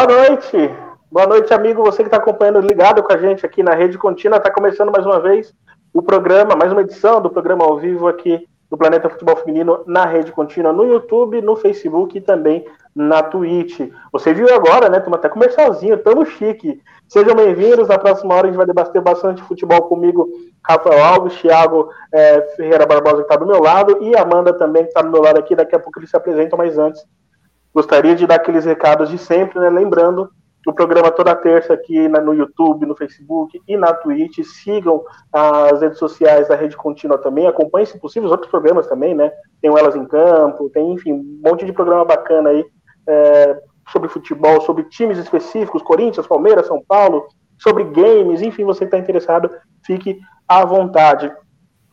Boa noite. Boa noite, amigo. Você que está acompanhando, ligado com a gente aqui na Rede Contínua. Está começando mais uma vez o programa, mais uma edição do programa ao vivo aqui do Planeta Futebol Feminino na Rede Contínua, no YouTube, no Facebook e também na Twitch. Você viu agora, né? Estamos até comercialzinho, estamos chique. Sejam bem-vindos. Na próxima hora a gente vai debater bastante futebol comigo, Rafael Alves, Thiago é, Ferreira Barbosa, que está do meu lado, e Amanda também, que está do meu lado aqui. Daqui a pouco eles se apresentam, mas antes gostaria de dar aqueles recados de sempre, né? Lembrando o programa toda terça aqui no YouTube, no Facebook e na Twitch. Sigam as redes sociais da Rede Contínua também. Acompanhem, se possível, os outros programas também, né? Tem o Elas em Campo, tem, enfim, um monte de programa bacana aí é, sobre futebol, sobre times específicos, Corinthians, Palmeiras, São Paulo, sobre games, enfim, você que está interessado, fique à vontade.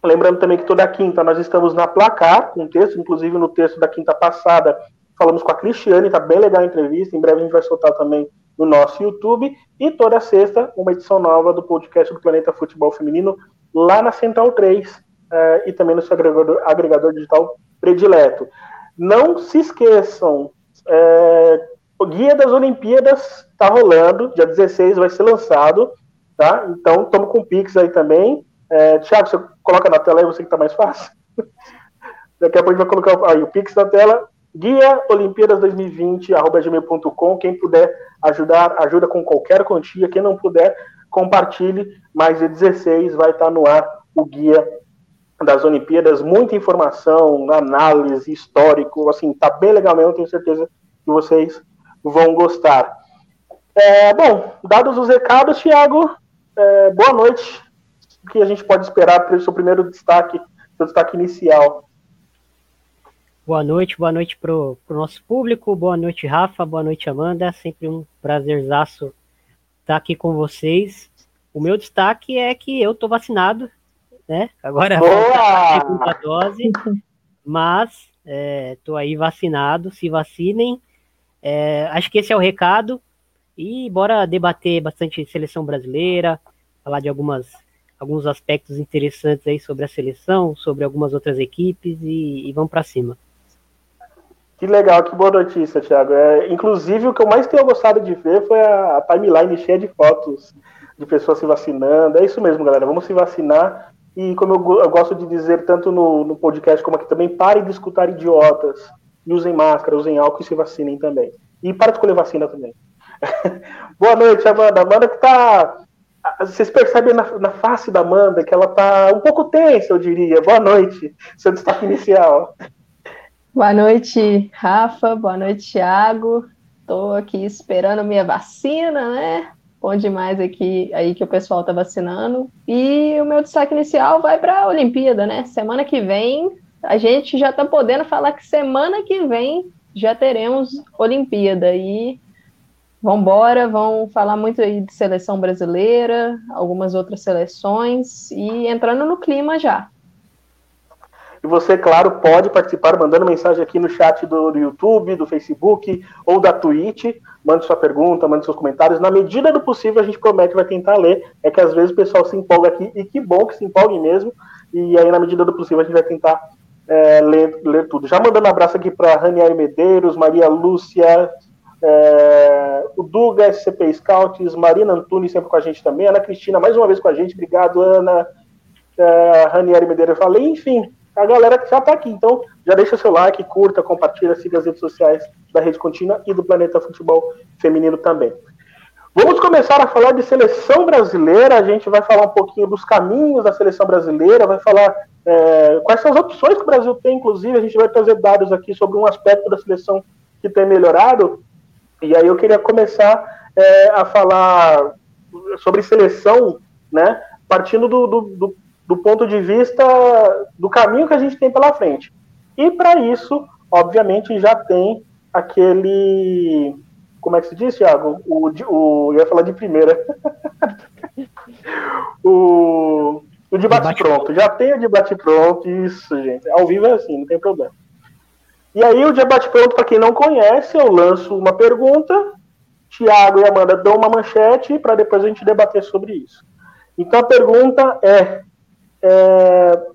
Lembrando também que toda quinta nós estamos na Placar, com texto, inclusive no texto da quinta passada, falamos com a Cristiane, tá bem legal a entrevista, em breve a gente vai soltar também no nosso YouTube, e toda sexta, uma edição nova do podcast do Planeta Futebol Feminino, lá na Central 3, eh, e também no seu agregador, agregador, digital predileto. Não se esqueçam, é, o Guia das Olimpíadas está rolando, dia 16 vai ser lançado, tá? Então, estamos com o Pix aí também. É, Tiago, você coloca na tela aí, você que está mais fácil. Daqui a pouco a gente vai colocar aí, o Pix na tela, guia Olimpíadas 2020, arroba gmail.com. Quem puder ajudar, ajuda com qualquer quantia. Quem não puder, compartilhe. Mais de 16 vai estar no ar o guia das Olimpíadas. Muita informação, análise, histórico. Assim, tá bem legal mesmo. Tenho certeza que vocês vão gostar. É, bom, dados os recados, Thiago, é, boa noite. O que a gente pode esperar para o seu primeiro destaque, seu destaque inicial? Boa noite, boa noite para o nosso público, boa noite, Rafa, boa noite, Amanda. Sempre um prazerzaço estar aqui com vocês. O meu destaque é que eu estou vacinado, né? Agora é a segunda dose, mas estou é, aí vacinado. Se vacinem, é, acho que esse é o recado. E bora debater bastante seleção brasileira, falar de algumas, alguns aspectos interessantes aí sobre a seleção, sobre algumas outras equipes e, e vamos para cima. Que legal, que boa notícia, Thiago. É, inclusive, o que eu mais tenho gostado de ver foi a, a timeline cheia de fotos de pessoas se vacinando. É isso mesmo, galera. Vamos se vacinar. E como eu, eu gosto de dizer, tanto no, no podcast como aqui também, parem de escutar idiotas e usem máscara, usem álcool e se vacinem também. E para de escolher vacina também. Boa noite, Amanda. Amanda que tá. Vocês percebem na, na, face da Amanda que ela tá um pouco tensa, eu diria. Boa noite, seu destaque inicial. Boa noite, Rafa. Boa noite, Thiago. Estou aqui esperando minha vacina, né? Bom demais aqui aí que o pessoal tá vacinando. E o meu destaque inicial vai para a Olimpíada, né? Semana que vem a gente já está podendo falar que semana que vem já teremos Olimpíada e vamos embora, vão falar muito aí de seleção brasileira, algumas outras seleções e entrando no clima já. E você, claro, pode participar mandando mensagem aqui no chat do, YouTube, do Facebook ou da Twitch. Mande sua pergunta, mande seus comentários. Na medida do possível, a gente promete vai tentar ler. É que às vezes o pessoal se empolga aqui, e que bom que se empolgue mesmo. E aí, na medida do possível, a gente vai tentar é, ler, ler tudo. Já mandando um abraço aqui para Ranieri Medeiros, Maria Lúcia, é, o Duga, SCP Scouts, Marina Antunes sempre com a gente também, Ana Cristina mais uma vez com a gente, obrigado Ana, é, Ranieri Medeiros, eu falei, enfim, a galera que já está aqui, então já deixa seu like, curta, compartilha, siga as redes sociais da Rede Contínua e do Planeta Futebol Feminino também. Vamos começar a falar de seleção brasileira. A gente vai falar um pouquinho dos caminhos da seleção brasileira, vai falar é, quais são as opções que o Brasil tem, inclusive. A gente vai trazer dados aqui sobre um aspecto da seleção que tem melhorado. E aí eu queria começar é, a falar sobre seleção, né, partindo do, do, do, do ponto de vista do caminho que a gente tem pela frente. E para isso, obviamente, já tem aquele como é que se diz, Thiago? O, o, eu ia falar de primeira. o, o pronto. Já tem o debate pronto. Isso, gente. Ao vivo é assim, não tem problema. E aí, o debate pronto, para quem não conhece, eu lanço uma pergunta. Tiago e Amanda dão uma manchete para depois a gente debater sobre isso. Então a pergunta é. É...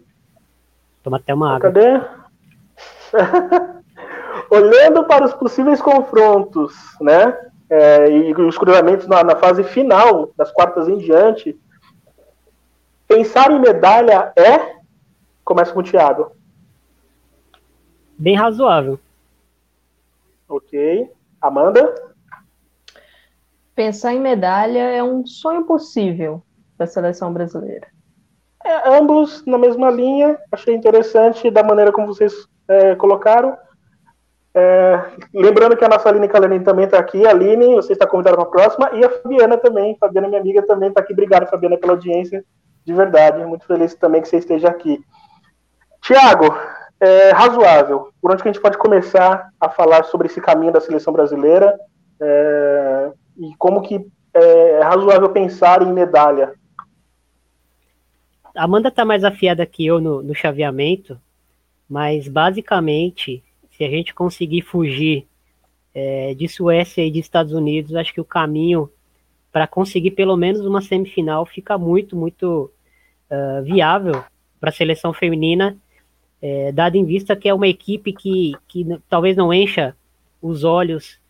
Toma até uma água. Cadê? Olhando para os possíveis confrontos, né? é, e os cruzamentos na, na, fase final, das quartas em diante, pensar em medalha é. Começa com o Thiago. Bem razoável. Ok. Amanda? Pensar em medalha é um sonho possível da seleção brasileira. É, ambos na mesma linha, achei interessante da maneira como vocês é, colocaram. É, lembrando que a nossa Aline Calerine também está aqui. Aline, você está convidada para a próxima. E a Fabiana também. Fabiana, minha amiga, também está aqui. Obrigado, Fabiana, pela audiência. De verdade. Muito feliz também que você esteja aqui. Tiago, é, razoável. Por onde que a gente pode começar a falar sobre esse caminho da seleção brasileira? É, e como que é, é razoável pensar em medalha? Amanda está mais afiada que eu no, no chaveamento, mas basicamente se a gente conseguir fugir é, de Suécia e de Estados Unidos, acho que o caminho para conseguir pelo menos uma semifinal fica muito, muito uh, viável para a seleção feminina, é, dado em vista que é uma equipe que, que talvez não encha os olhos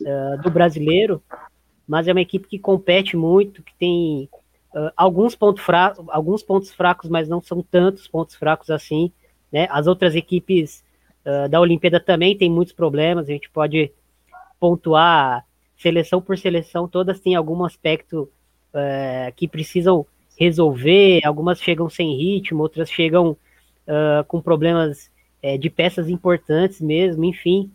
uh, do brasileiro, mas é uma equipe que compete muito, que tem uh, alguns, pontos fracos, alguns pontos fracos, mas não são tantos pontos fracos assim. Né? As outras equipes uh, da Olimpíada também tem muitos problemas, a gente pode pontuar seleção por seleção, todas têm algum aspecto uh, que precisam resolver, algumas chegam sem ritmo, outras chegam uh, com problemas uh, de peças importantes mesmo, enfim.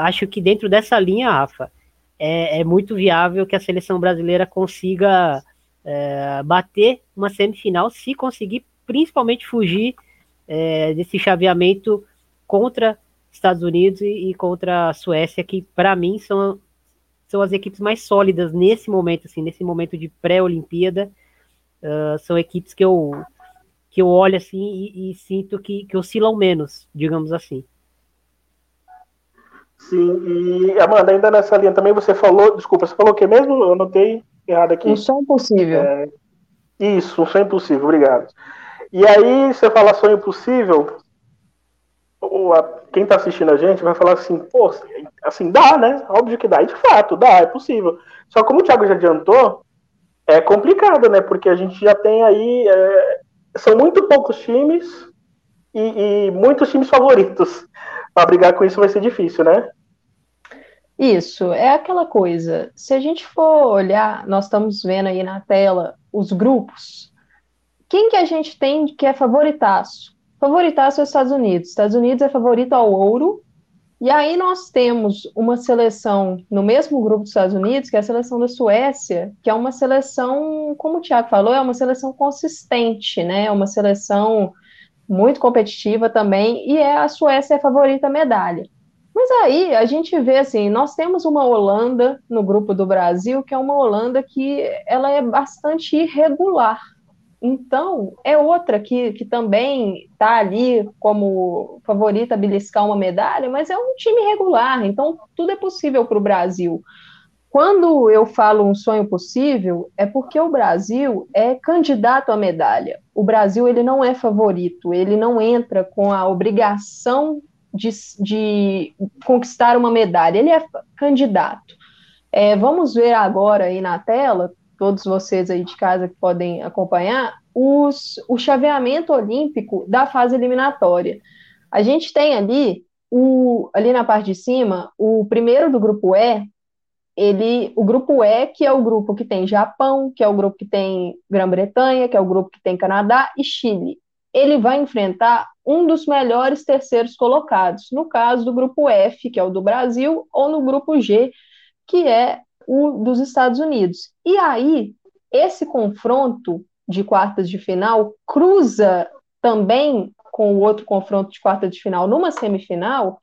acho que dentro dessa linha, Rafa, é, é, muito viável que a seleção brasileira consiga bater uma semifinal, se conseguir principalmente fugir desse chaveamento contra Estados Unidos e, e contra a Suécia, que para mim são, são as equipes mais sólidas nesse momento, assim, nesse momento de pré-Olimpíada. Uh, são equipes que eu, que eu olho assim e, e sinto que, que oscilam menos, digamos assim. Sim, e Amanda, ainda nessa linha também você falou, desculpa, você falou o que mesmo? Eu anotei errado aqui. Um sonho possível. É, isso, um sonho possível, obrigado. E aí, você fala sonho possível, quem está assistindo a gente vai falar assim, pô, assim, dá, né? Óbvio que dá, e de fato, dá, é possível. Só como o Thiago já adiantou, é complicado, né? Porque a gente já tem aí. É, são muito poucos times e, e muitos times favoritos. Para brigar com isso vai ser difícil, né? Isso, é aquela coisa. Se a gente for olhar, nós estamos vendo aí na tela os grupos. Quem que a gente tem que é favoritaço? favoritasse os Estados Unidos. Estados Unidos é favorito ao ouro. E aí nós temos uma seleção no mesmo grupo dos Estados Unidos, que é a seleção da Suécia, que é uma seleção, como o Thiago falou, é uma seleção consistente, né? É uma seleção muito competitiva também, e é a Suécia é a favorita à medalha. Mas aí a gente vê assim, nós temos uma Holanda no grupo do Brasil, que é uma Holanda que ela é bastante irregular, então, é outra que, que também está ali como favorita a beliscar uma medalha, mas é um time regular, então tudo é possível para o Brasil. Quando eu falo um sonho possível, é porque o Brasil é candidato à medalha. O Brasil ele não é favorito, ele não entra com a obrigação de, de conquistar uma medalha, ele é candidato. É, vamos ver agora aí na tela todos vocês aí de casa que podem acompanhar, os, o chaveamento olímpico da fase eliminatória. A gente tem ali, o, ali na parte de cima, o primeiro do grupo E, ele, o grupo E, que é o grupo que tem Japão, que é o grupo que tem Grã-Bretanha, que é o grupo que tem Canadá e Chile. Ele vai enfrentar um dos melhores terceiros colocados, no caso do grupo F, que é o do Brasil, ou no grupo G, que é o dos Estados Unidos. E aí, esse confronto de quartas de final cruza também com o outro confronto de quartas de final numa semifinal,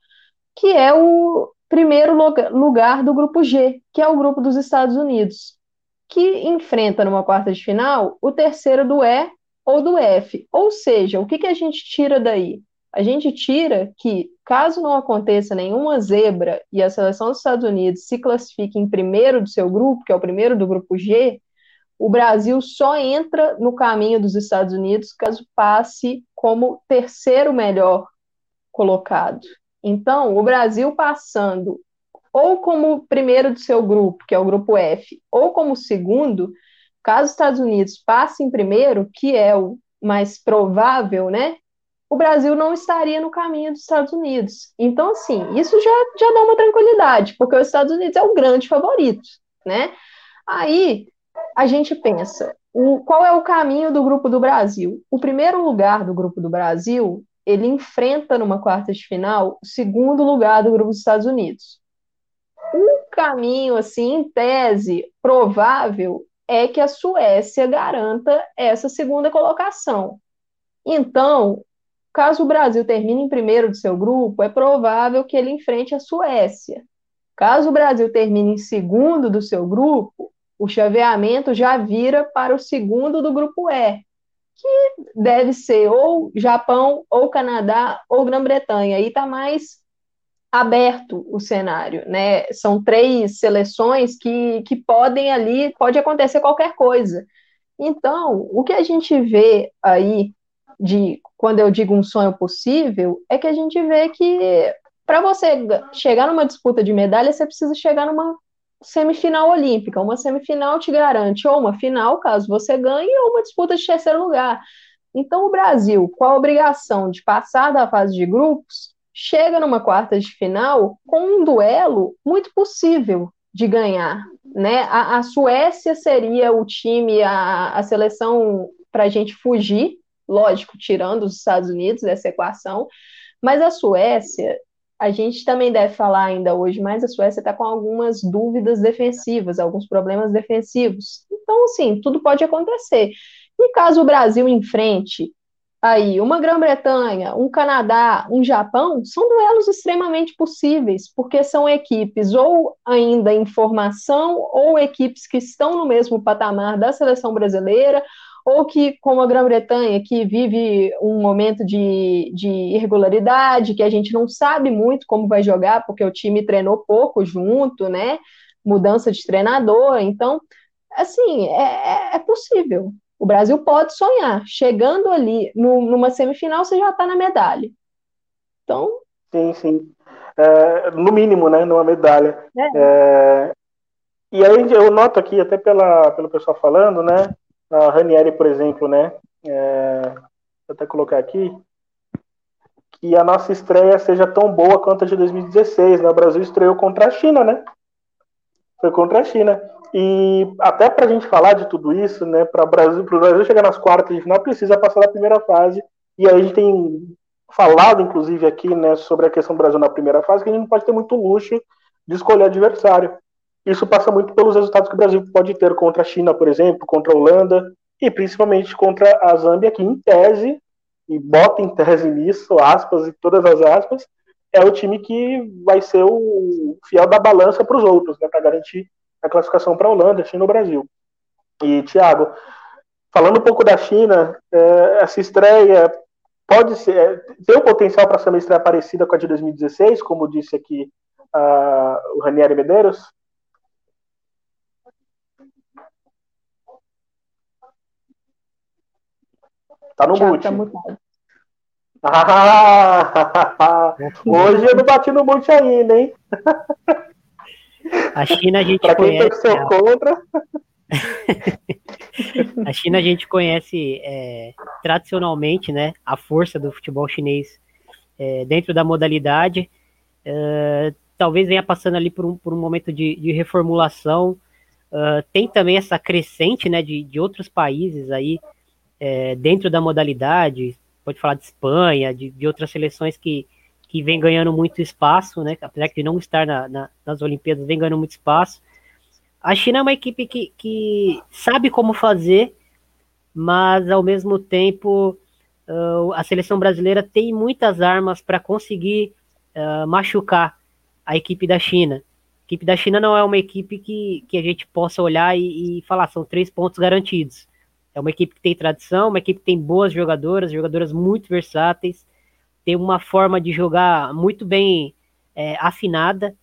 que é o primeiro lugar do grupo G, que é o grupo dos Estados Unidos, que enfrenta numa quarta de final o terceiro do E ou do F. Ou seja, o que, que a gente tira daí? A gente tira que, caso não aconteça nenhuma zebra e a seleção dos Estados Unidos se classifique em primeiro do seu grupo, que é o primeiro do grupo G, o Brasil só entra no caminho dos Estados Unidos caso passe como terceiro melhor colocado. Então, o Brasil passando ou como primeiro do seu grupo, que é o grupo F, ou como segundo, caso os Estados Unidos passe em primeiro, que é o mais provável, né? O Brasil não estaria no caminho dos Estados Unidos. Então, assim, isso já, já dá uma tranquilidade, porque os Estados Unidos é o grande favorito, né? Aí a gente pensa, o, qual é o caminho do grupo do Brasil? O primeiro lugar do grupo do Brasil, ele enfrenta numa quarta de final o segundo lugar do grupo dos Estados Unidos. Um caminho, assim, em tese, provável, é que a Suécia garanta essa segunda colocação. Então, caso o Brasil termine em primeiro do seu grupo, é provável que ele enfrente a Suécia. Caso o Brasil termine em segundo do seu grupo, o chaveamento já vira para o segundo do grupo E, que deve ser ou Japão, ou Canadá, ou Grã-Bretanha. Aí está mais aberto o cenário, né? São três seleções que, que podem ali, pode acontecer qualquer coisa. Então, o que a gente vê aí de quando eu digo um sonho possível, é que a gente vê que para você chegar numa disputa de medalha, você precisa chegar numa semifinal olímpica. Uma semifinal te garante ou uma final, caso você ganhe, ou uma disputa de terceiro lugar. Então, o Brasil, com a obrigação de passar da fase de grupos, chega numa quarta de final com um duelo muito possível de ganhar. Né? A, a Suécia seria o time, a, a seleção para a gente fugir, lógico, tirando os Estados Unidos dessa equação, mas a Suécia a gente também deve falar ainda hoje, mas a Suécia está com algumas dúvidas defensivas, alguns problemas defensivos. Então, assim, tudo pode acontecer. E caso o Brasil enfrente aí uma Grã-Bretanha, um Canadá, um Japão, são duelos extremamente possíveis, porque são equipes ou ainda em formação, ou equipes que estão no mesmo patamar da seleção brasileira, ou que, como a Grã-Bretanha, que vive um momento de, de irregularidade, que a gente não sabe muito como vai jogar, porque o time treinou pouco junto, né? Mudança de treinador. Então, assim, é, é, é possível. O Brasil pode sonhar. Chegando ali no, numa semifinal, você já está na medalha. Então. Sim, sim. É, no mínimo, né? Numa medalha. É. É, e aí eu noto aqui, até pela, pelo pessoal falando, né? a Ranieri, por exemplo, né? É, vou até colocar aqui que a nossa estreia seja tão boa quanto a de 2016, né? O Brasil estreou contra a China, né? Foi contra a China. E até para a gente falar de tudo isso, né? Para o Brasil, Brasil chegar nas quartas de final, precisa passar da primeira fase. E aí a gente tem falado, inclusive, aqui, né, sobre a questão do Brasil na primeira fase, que a gente não pode ter muito luxo de escolher adversário. Isso passa muito pelos resultados que o Brasil pode ter contra a China, por exemplo, contra a Holanda e principalmente contra a Zâmbia, que em tese, e bota em tese nisso, aspas e todas as aspas, é o time que vai ser o fiel da balança para os outros, né, para garantir a classificação para a Holanda, China e o Brasil. E, Thiago, falando um pouco da China, é, essa estreia pode ser, é, tem o potencial para ser uma estreia parecida com a de 2016, como disse aqui uh, o Ranieri Medeiros? Tá no mute. Tá Ah, hoje eu não bati no mute ainda, hein? A China a gente conhece. Torceu contra. a China a gente conhece é, tradicionalmente, né, a força do futebol chinês é, dentro da modalidade. É, talvez venha passando ali por um, por um momento de, de reformulação. Uh, tem também essa crescente, né, de, de outros países aí é, dentro da modalidade, pode falar de Espanha, de, de, outras seleções que, que vem ganhando muito espaço, né? Apesar de não estar na, na, nas Olimpíadas, vem ganhando muito espaço. A China é uma equipe que, que sabe como fazer, mas ao mesmo tempo uh, a seleção brasileira tem muitas armas para conseguir uh, machucar a equipe da China. A equipe da China não é uma equipe que, que a gente possa olhar e, e falar, são três pontos garantidos. É uma equipe que tem tradição, uma equipe que tem boas jogadoras, jogadoras muito versáteis, tem uma forma de jogar muito bem é, afinada,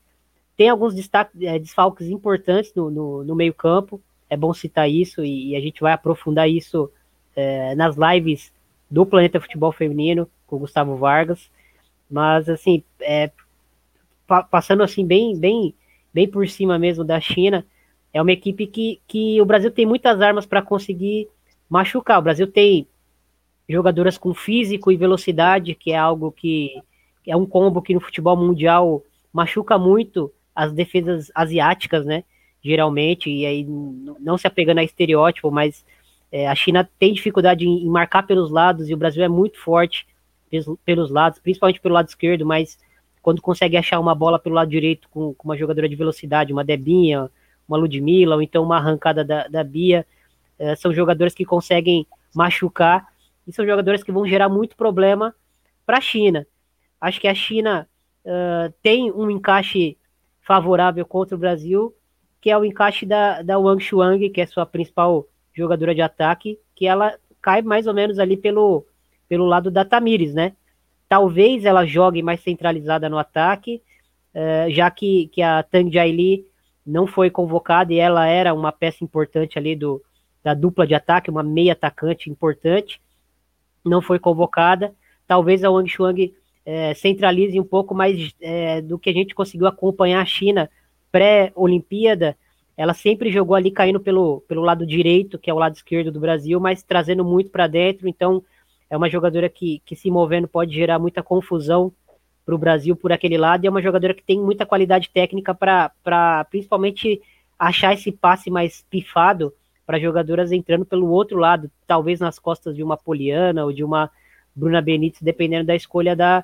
tem alguns destaques, é, desfalques importantes no, no, no meio-campo, é bom citar isso e, e, a gente vai aprofundar isso é, nas lives do Planeta Futebol Feminino com o Gustavo Vargas. Mas, assim, é, pa, passando assim bem, bem, bem por cima mesmo da China, é uma equipe que, que o Brasil tem muitas armas para conseguir machucar. O Brasil tem jogadoras com físico e velocidade, que é algo que é um combo que no futebol mundial machuca muito as defesas asiáticas, né? Geralmente, e aí não se apegando a estereótipo, mas é, a China tem dificuldade em, em, marcar pelos lados e o Brasil é muito forte pelos, pelos, lados, principalmente pelo lado esquerdo, mas quando consegue achar uma bola pelo lado direito com, com uma jogadora de velocidade, uma Debinha, uma Ludmilla, ou então uma arrancada da, da Bia, é, são jogadores que conseguem machucar e são jogadores que vão gerar muito problema para a China. Acho que a China uh, tem um encaixe favorável contra o Brasil, que é o encaixe da, da Wang Shuang, que é sua principal jogadora de ataque, que ela cai mais ou menos ali pelo, pelo lado da Tamires, né? Talvez ela jogue mais centralizada no ataque, uh, já que, que a Tang Jaili não foi convocada e ela era uma peça importante ali do, da dupla de ataque, uma meia atacante importante, não foi convocada. Talvez a Wang Shuang é, centralize um pouco mais é, do que a gente conseguiu acompanhar a China pré-Olimpíada. Ela sempre jogou ali caindo pelo, pelo lado direito, que é o lado esquerdo do Brasil, mas trazendo muito para dentro. Então, é uma jogadora que, que se movendo pode gerar muita confusão para o Brasil por aquele lado. E é uma jogadora que tem muita qualidade técnica para principalmente achar esse passe mais pifado para jogadoras entrando pelo outro lado, talvez nas costas de uma Poliana ou de uma Bruna Benítez, dependendo da escolha da,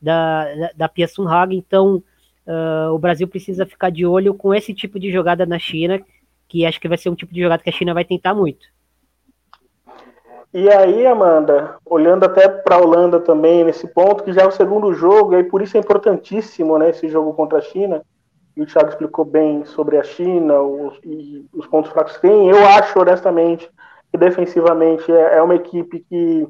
da, da, Pia Sunhag. Então, uh, o Brasil precisa ficar de olho com esse tipo de jogada na China, que acho que vai ser um tipo de jogada que a China vai tentar muito. E aí, Amanda, olhando até para a Holanda também nesse ponto, que já é o segundo jogo, e por isso é importantíssimo né, esse jogo contra a China, e o Thiago explicou bem sobre a China os, e os pontos fracos que tem. Eu acho, honestamente, que defensivamente é, é uma equipe que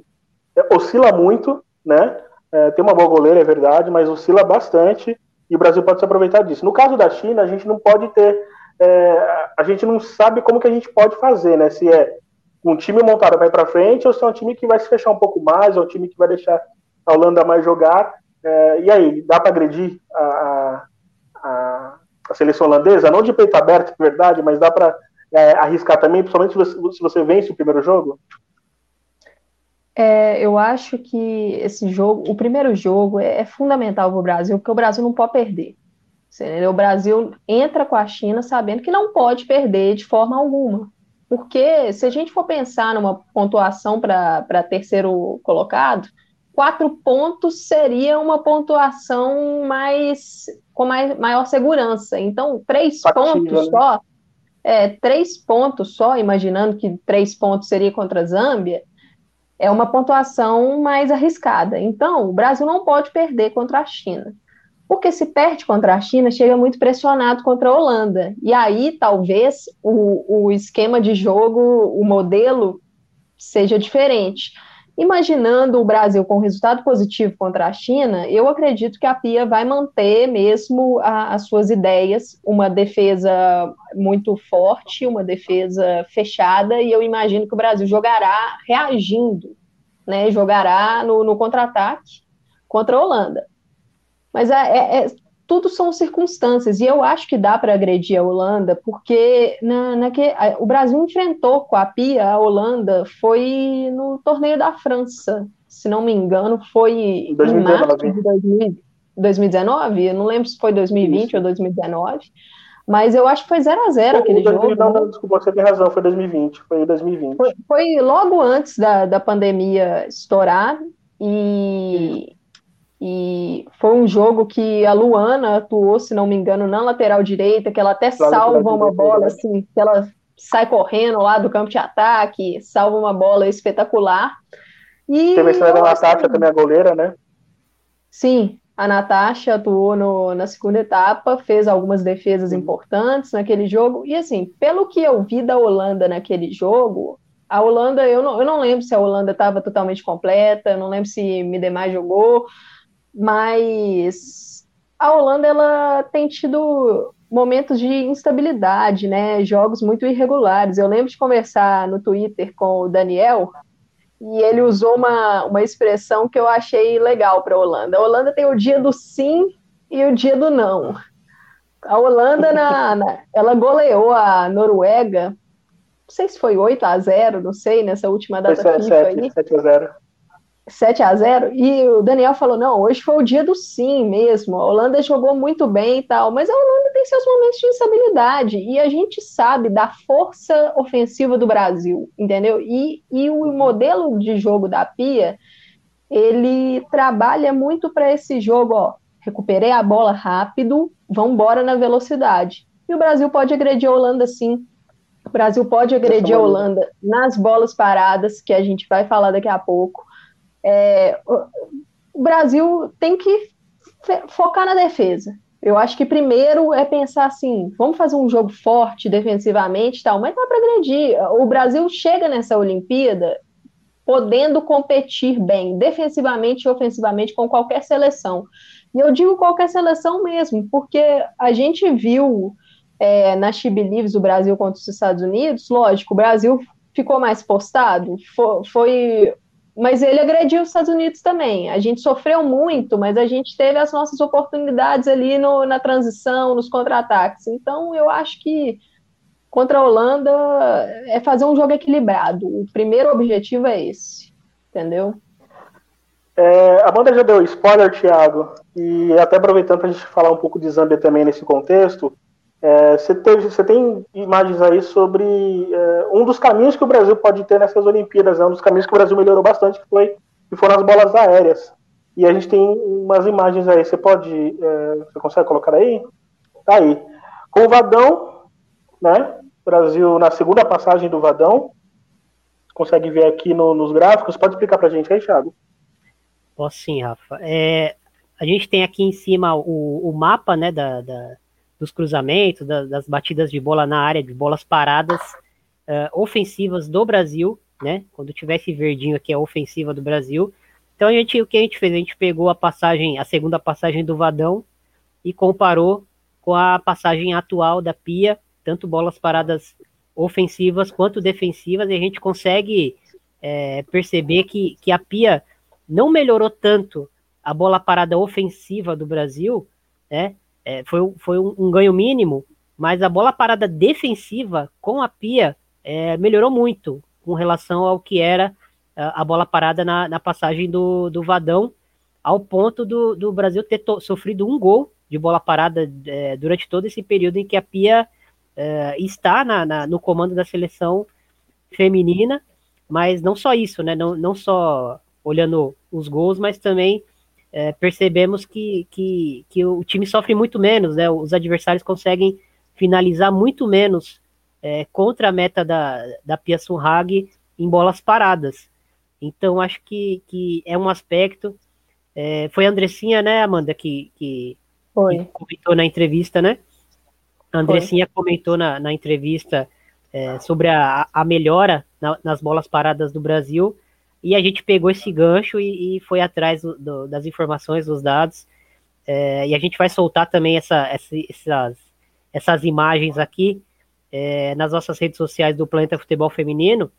oscila muito, né? É, tem uma boa goleira, é verdade, mas oscila bastante e o Brasil pode se aproveitar disso. No caso da China, a gente não pode ter, é, a gente não sabe como que a gente pode fazer, né? Se é um time montado vai para frente ou se é um time que vai se fechar um pouco mais, ou um time que vai deixar a Holanda mais jogar. É, e aí, dá para agredir a, a, seleção holandesa? Não de peito aberto, é verdade, mas dá para é, arriscar também, principalmente se você, se você vence o primeiro jogo? É, eu acho que esse jogo, o primeiro jogo, é, é fundamental para o Brasil, porque o Brasil não pode perder. O Brasil entra com a China sabendo que não pode perder de forma alguma. Porque se a gente for pensar numa pontuação para terceiro colocado, quatro pontos seria uma pontuação mais com mais, maior segurança. Então, três pontos né? só, é, três pontos só, imaginando que três pontos seria contra a Zâmbia, é uma pontuação mais arriscada. Então, o Brasil não pode perder contra a China. Porque se perde contra a China, chega muito pressionado contra a Holanda. E aí, talvez, o, o esquema de jogo, o modelo, seja diferente. Imaginando o Brasil com resultado positivo contra a China, eu acredito que a Pia vai manter mesmo a, as suas ideias, uma defesa muito forte, uma defesa fechada, e eu imagino que o Brasil jogará reagindo, né? Jogará no, no contra-ataque contra a Holanda. Mas é, é, é tudo são circunstâncias, e eu acho que dá para agredir a Holanda, porque na, na que, a, o Brasil enfrentou com a Pia a Holanda foi no torneio da França, se não me engano, foi 2019. em março de 2000, 2019, eu não lembro se foi 2020 Isso. ou 2019, mas eu acho que foi 0 a 0 aquele 2000, jogo. Não, não, desculpa, você tem razão, foi 2020, foi 2020. Foi, foi logo antes da, da pandemia estourar, e, e foi um jogo que a Luana atuou, se não me engano, na lateral direita, que ela até salva uma bola, assim, que ela sai correndo lá do campo de ataque, salva uma bola espetacular. E, Teve a história da Natasha também, a goleira, né? Sim, a Natasha atuou no, na segunda etapa, fez algumas defesas importantes naquele jogo. E assim, pelo que eu vi da Holanda naquele jogo, a Holanda, eu não, eu não lembro se a Holanda estava totalmente completa, não lembro se Midemar jogou, mas a Holanda ela tem tido momentos de instabilidade, né? Jogos muito irregulares. Eu lembro de conversar no Twitter com o Daniel e ele usou uma, uma expressão que eu achei legal para a Holanda. A Holanda tem o dia do sim e o dia do não. A Holanda, na, na, ela goleou a Noruega, não sei se foi 8 a 0 não sei, nessa última data foi 7, FIFA 7, aí. 7 a 0 7 a 0 e o Daniel falou: não, hoje foi o dia do sim mesmo. A Holanda jogou muito bem e tal, mas a Holanda tem seus momentos de instabilidade e a gente sabe da força ofensiva do Brasil, entendeu? E, e o modelo de jogo da Pia ele trabalha muito para esse jogo, ó. Recuperei a bola rápido, vamos embora na velocidade. E o Brasil pode agredir a Holanda sim. O Brasil pode agredir a Holanda nas bolas paradas, que a gente vai falar daqui a pouco. É, o Brasil tem que focar na defesa. Eu acho que primeiro é pensar assim, vamos fazer um jogo forte defensivamente, tal, mas dá para agredir. O Brasil chega nessa Olimpíada podendo competir bem, defensivamente e ofensivamente, com qualquer seleção. E eu digo qualquer seleção mesmo, porque a gente viu é, na She o Brasil contra os Estados Unidos, lógico, o Brasil ficou mais postado, foi, foi mas ele agrediu os Estados Unidos também. A gente sofreu muito, mas a gente teve as nossas oportunidades ali no, na transição, nos contra-ataques. Então, eu acho que contra a Holanda é fazer um jogo equilibrado. O primeiro objetivo é esse, entendeu? É, a banda já deu spoiler, Thiago, e até aproveitando para a gente falar um pouco de Zâmbia também nesse contexto, é, você, você tem imagens aí sobre é, um dos caminhos que o Brasil pode ter nessas Olimpíadas, né, um dos caminhos que o Brasil melhorou bastante, que, foi, que foram as bolas aéreas. E a gente tem umas imagens aí, você pode, é, você consegue colocar aí? Tá aí. Com o Vadão, né, Brasil na segunda passagem do Vadão. Consegue ver aqui no, nos gráficos. Pode explicar para a gente aí, Thiago? Posso sim, Rafa. É, a gente tem aqui em cima o, o mapa né, da, da dos cruzamentos, da, das batidas de bola na área, de bolas paradas uh, ofensivas do Brasil, né? Quando tivesse verdinho aqui, a ofensiva do Brasil. Então a gente, o que a gente fez? A gente pegou a passagem, a segunda passagem do Vadão e comparou com a passagem atual da Pia tanto bolas paradas ofensivas quanto defensivas, e a gente consegue é, perceber que, que a Pia não melhorou tanto a bola parada ofensiva do Brasil, né? É, foi foi um, um, ganho mínimo, mas a bola parada defensiva com a Pia é, melhorou muito com relação ao que era a, a bola parada na, na, passagem do, do Vadão, ao ponto do, do Brasil ter sofrido um gol de bola parada é, durante todo esse período em que a Pia uh, está na, na, no comando da seleção feminina, mas não só isso, né? Não, não só olhando os gols, mas também é, percebemos que, que, que o time sofre muito menos, né? Os adversários conseguem finalizar muito menos é, contra a meta da, da Pia Sunhag em bolas paradas. Então, acho que, que é um aspecto. É, foi a Andressinha, né, Amanda, que, que, que comentou na entrevista, né? A Andressinha Foi. comentou na, na entrevista é, sobre a, a melhora na, nas bolas paradas do Brasil, e a gente pegou esse gancho e, e foi atrás do, do, das informações, dos dados, é, e a gente vai soltar também essa, essa, essas, essas imagens aqui é, nas nossas redes sociais do Planeta Futebol Feminino,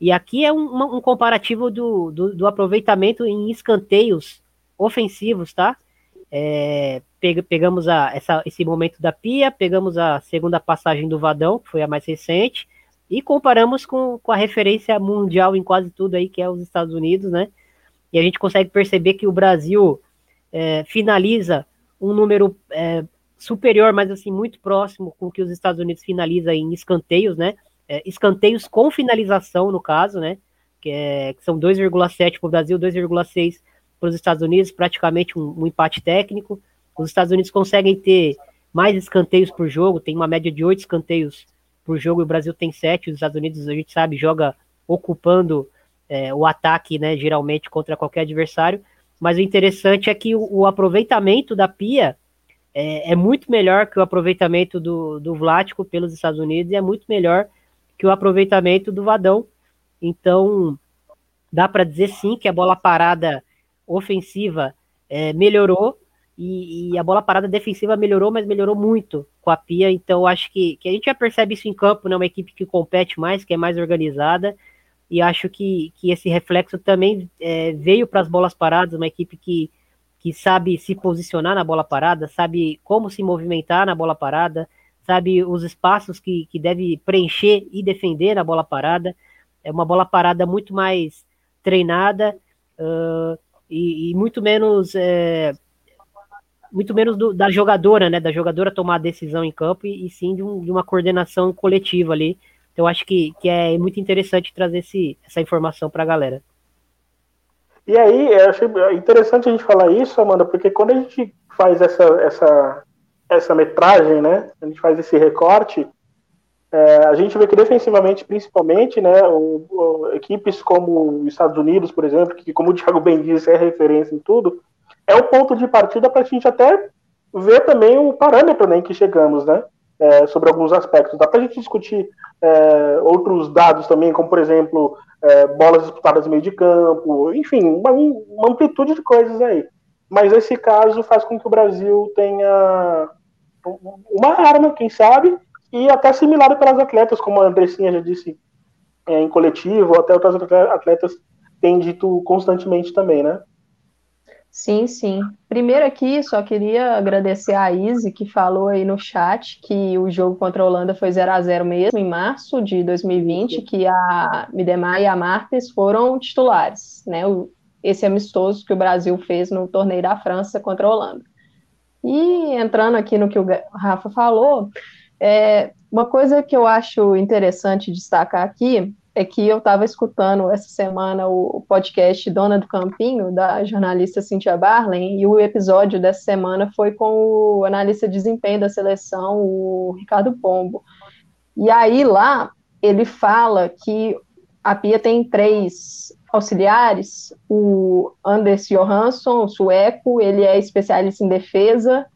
e aqui é um, um comparativo do, do, do aproveitamento em escanteios ofensivos, tá? É, pegamos a, essa, esse momento da Pia, pegamos a segunda passagem do Vadão, que foi a mais recente, e comparamos com, com a referência mundial em quase tudo aí, que é os Estados Unidos, né? E a gente consegue perceber que o Brasil é, finaliza um número é, superior, mas assim, muito próximo com o que os Estados Unidos finaliza em escanteios, né? É, escanteios com finalização, no caso, né? Que, é, que são 2,7 para o Brasil, 2,6 para os Estados Unidos, praticamente um, um, empate técnico. Os Estados Unidos conseguem ter mais escanteios por jogo, tem uma média de oito escanteios por jogo, o Brasil tem sete. Os Estados Unidos, a gente sabe, joga ocupando é, o ataque, né, geralmente contra qualquer adversário. Mas o interessante é que o, o aproveitamento da Pia é, é, muito melhor que o aproveitamento do, do Vlático pelos Estados Unidos e é muito melhor que o aproveitamento do Vadão. Então, dá para dizer sim que a bola parada ofensiva é, melhorou e, e, a bola parada defensiva melhorou, mas melhorou muito com a Pia. Então acho que, que a gente já percebe isso em campo, né? Uma equipe que compete mais, que é mais organizada. E acho que, que esse reflexo também é, veio para as bolas paradas, uma equipe que, que sabe se posicionar na bola parada, sabe como se movimentar na bola parada, sabe os espaços que, que deve preencher e defender na bola parada. É uma bola parada muito mais treinada uh, e, e, muito menos é, muito menos do, da jogadora, né? Da jogadora tomar a decisão em campo e, e sim de, um, de, uma coordenação coletiva ali. Então acho que, que é muito interessante trazer esse, essa informação para a galera. E aí, eu achei interessante a gente falar isso, Amanda, porque quando a gente faz essa, essa, essa metragem, né? A gente faz esse recorte, é, a gente vê que defensivamente, principalmente, né, o, o, equipes como os Estados Unidos, por exemplo, que, como o Thiago bem disse, é referência em tudo, é o ponto de partida para a gente até ver também o parâmetro né, em que chegamos, né? É, sobre alguns aspectos. Dá para a gente discutir é, outros dados também, como por exemplo é, bolas disputadas no meio de campo, enfim, uma, uma, amplitude de coisas aí. Mas esse caso faz com que o Brasil tenha uma arma, quem sabe, e até assimilada pelas atletas, como a Andressinha já disse é, em coletivo, até outras atletas têm dito constantemente também, né? Sim, sim. Primeiro aqui, só queria agradecer a Izzy, que falou aí no chat que o jogo contra a Holanda foi 0 a 0 mesmo, em março de 2020, que a Midemar e a Marques foram titulares, né? Esse amistoso que o Brasil fez no torneio da França contra a Holanda. E entrando aqui no que o Rafa falou, é, uma coisa que eu acho interessante destacar aqui é que eu estava escutando essa semana o podcast Dona do Campinho, da jornalista Cynthia Barlen, e o episódio dessa semana foi com o analista de desempenho da seleção, o Ricardo Pombo. E aí lá ele fala que a Pia tem três auxiliares, o Anders Johansson, o sueco, ele é especialista em defesa,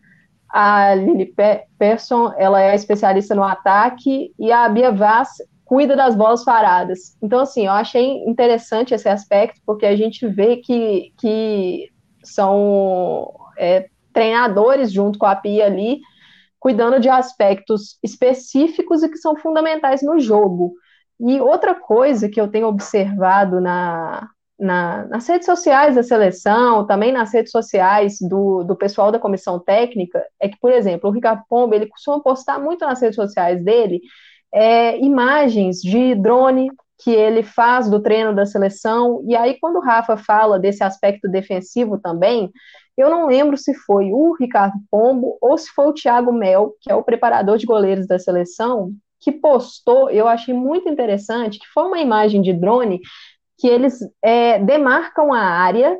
a Lili Persson, ela é especialista no ataque, e a Bia Vaz cuida das bolas paradas. Então, assim, eu achei interessante esse aspecto, porque a gente vê que, que são é, treinadores junto com a Pia ali, cuidando de aspectos específicos e que são fundamentais no jogo. E outra coisa que eu tenho observado na, na, nas redes sociais da seleção, também nas redes sociais do, do pessoal da comissão técnica, é que, por exemplo, o Ricardo Pombo, ele costuma postar muito nas redes sociais dele é, imagens de drone que ele faz do treino da seleção. E aí, quando o Rafa fala desse aspecto defensivo também, eu não lembro se foi o Ricardo Pombo ou se foi o Thiago Mel, que é o preparador de goleiros da seleção, que postou, eu achei muito interessante, que foi uma imagem de drone que eles é, demarcam a área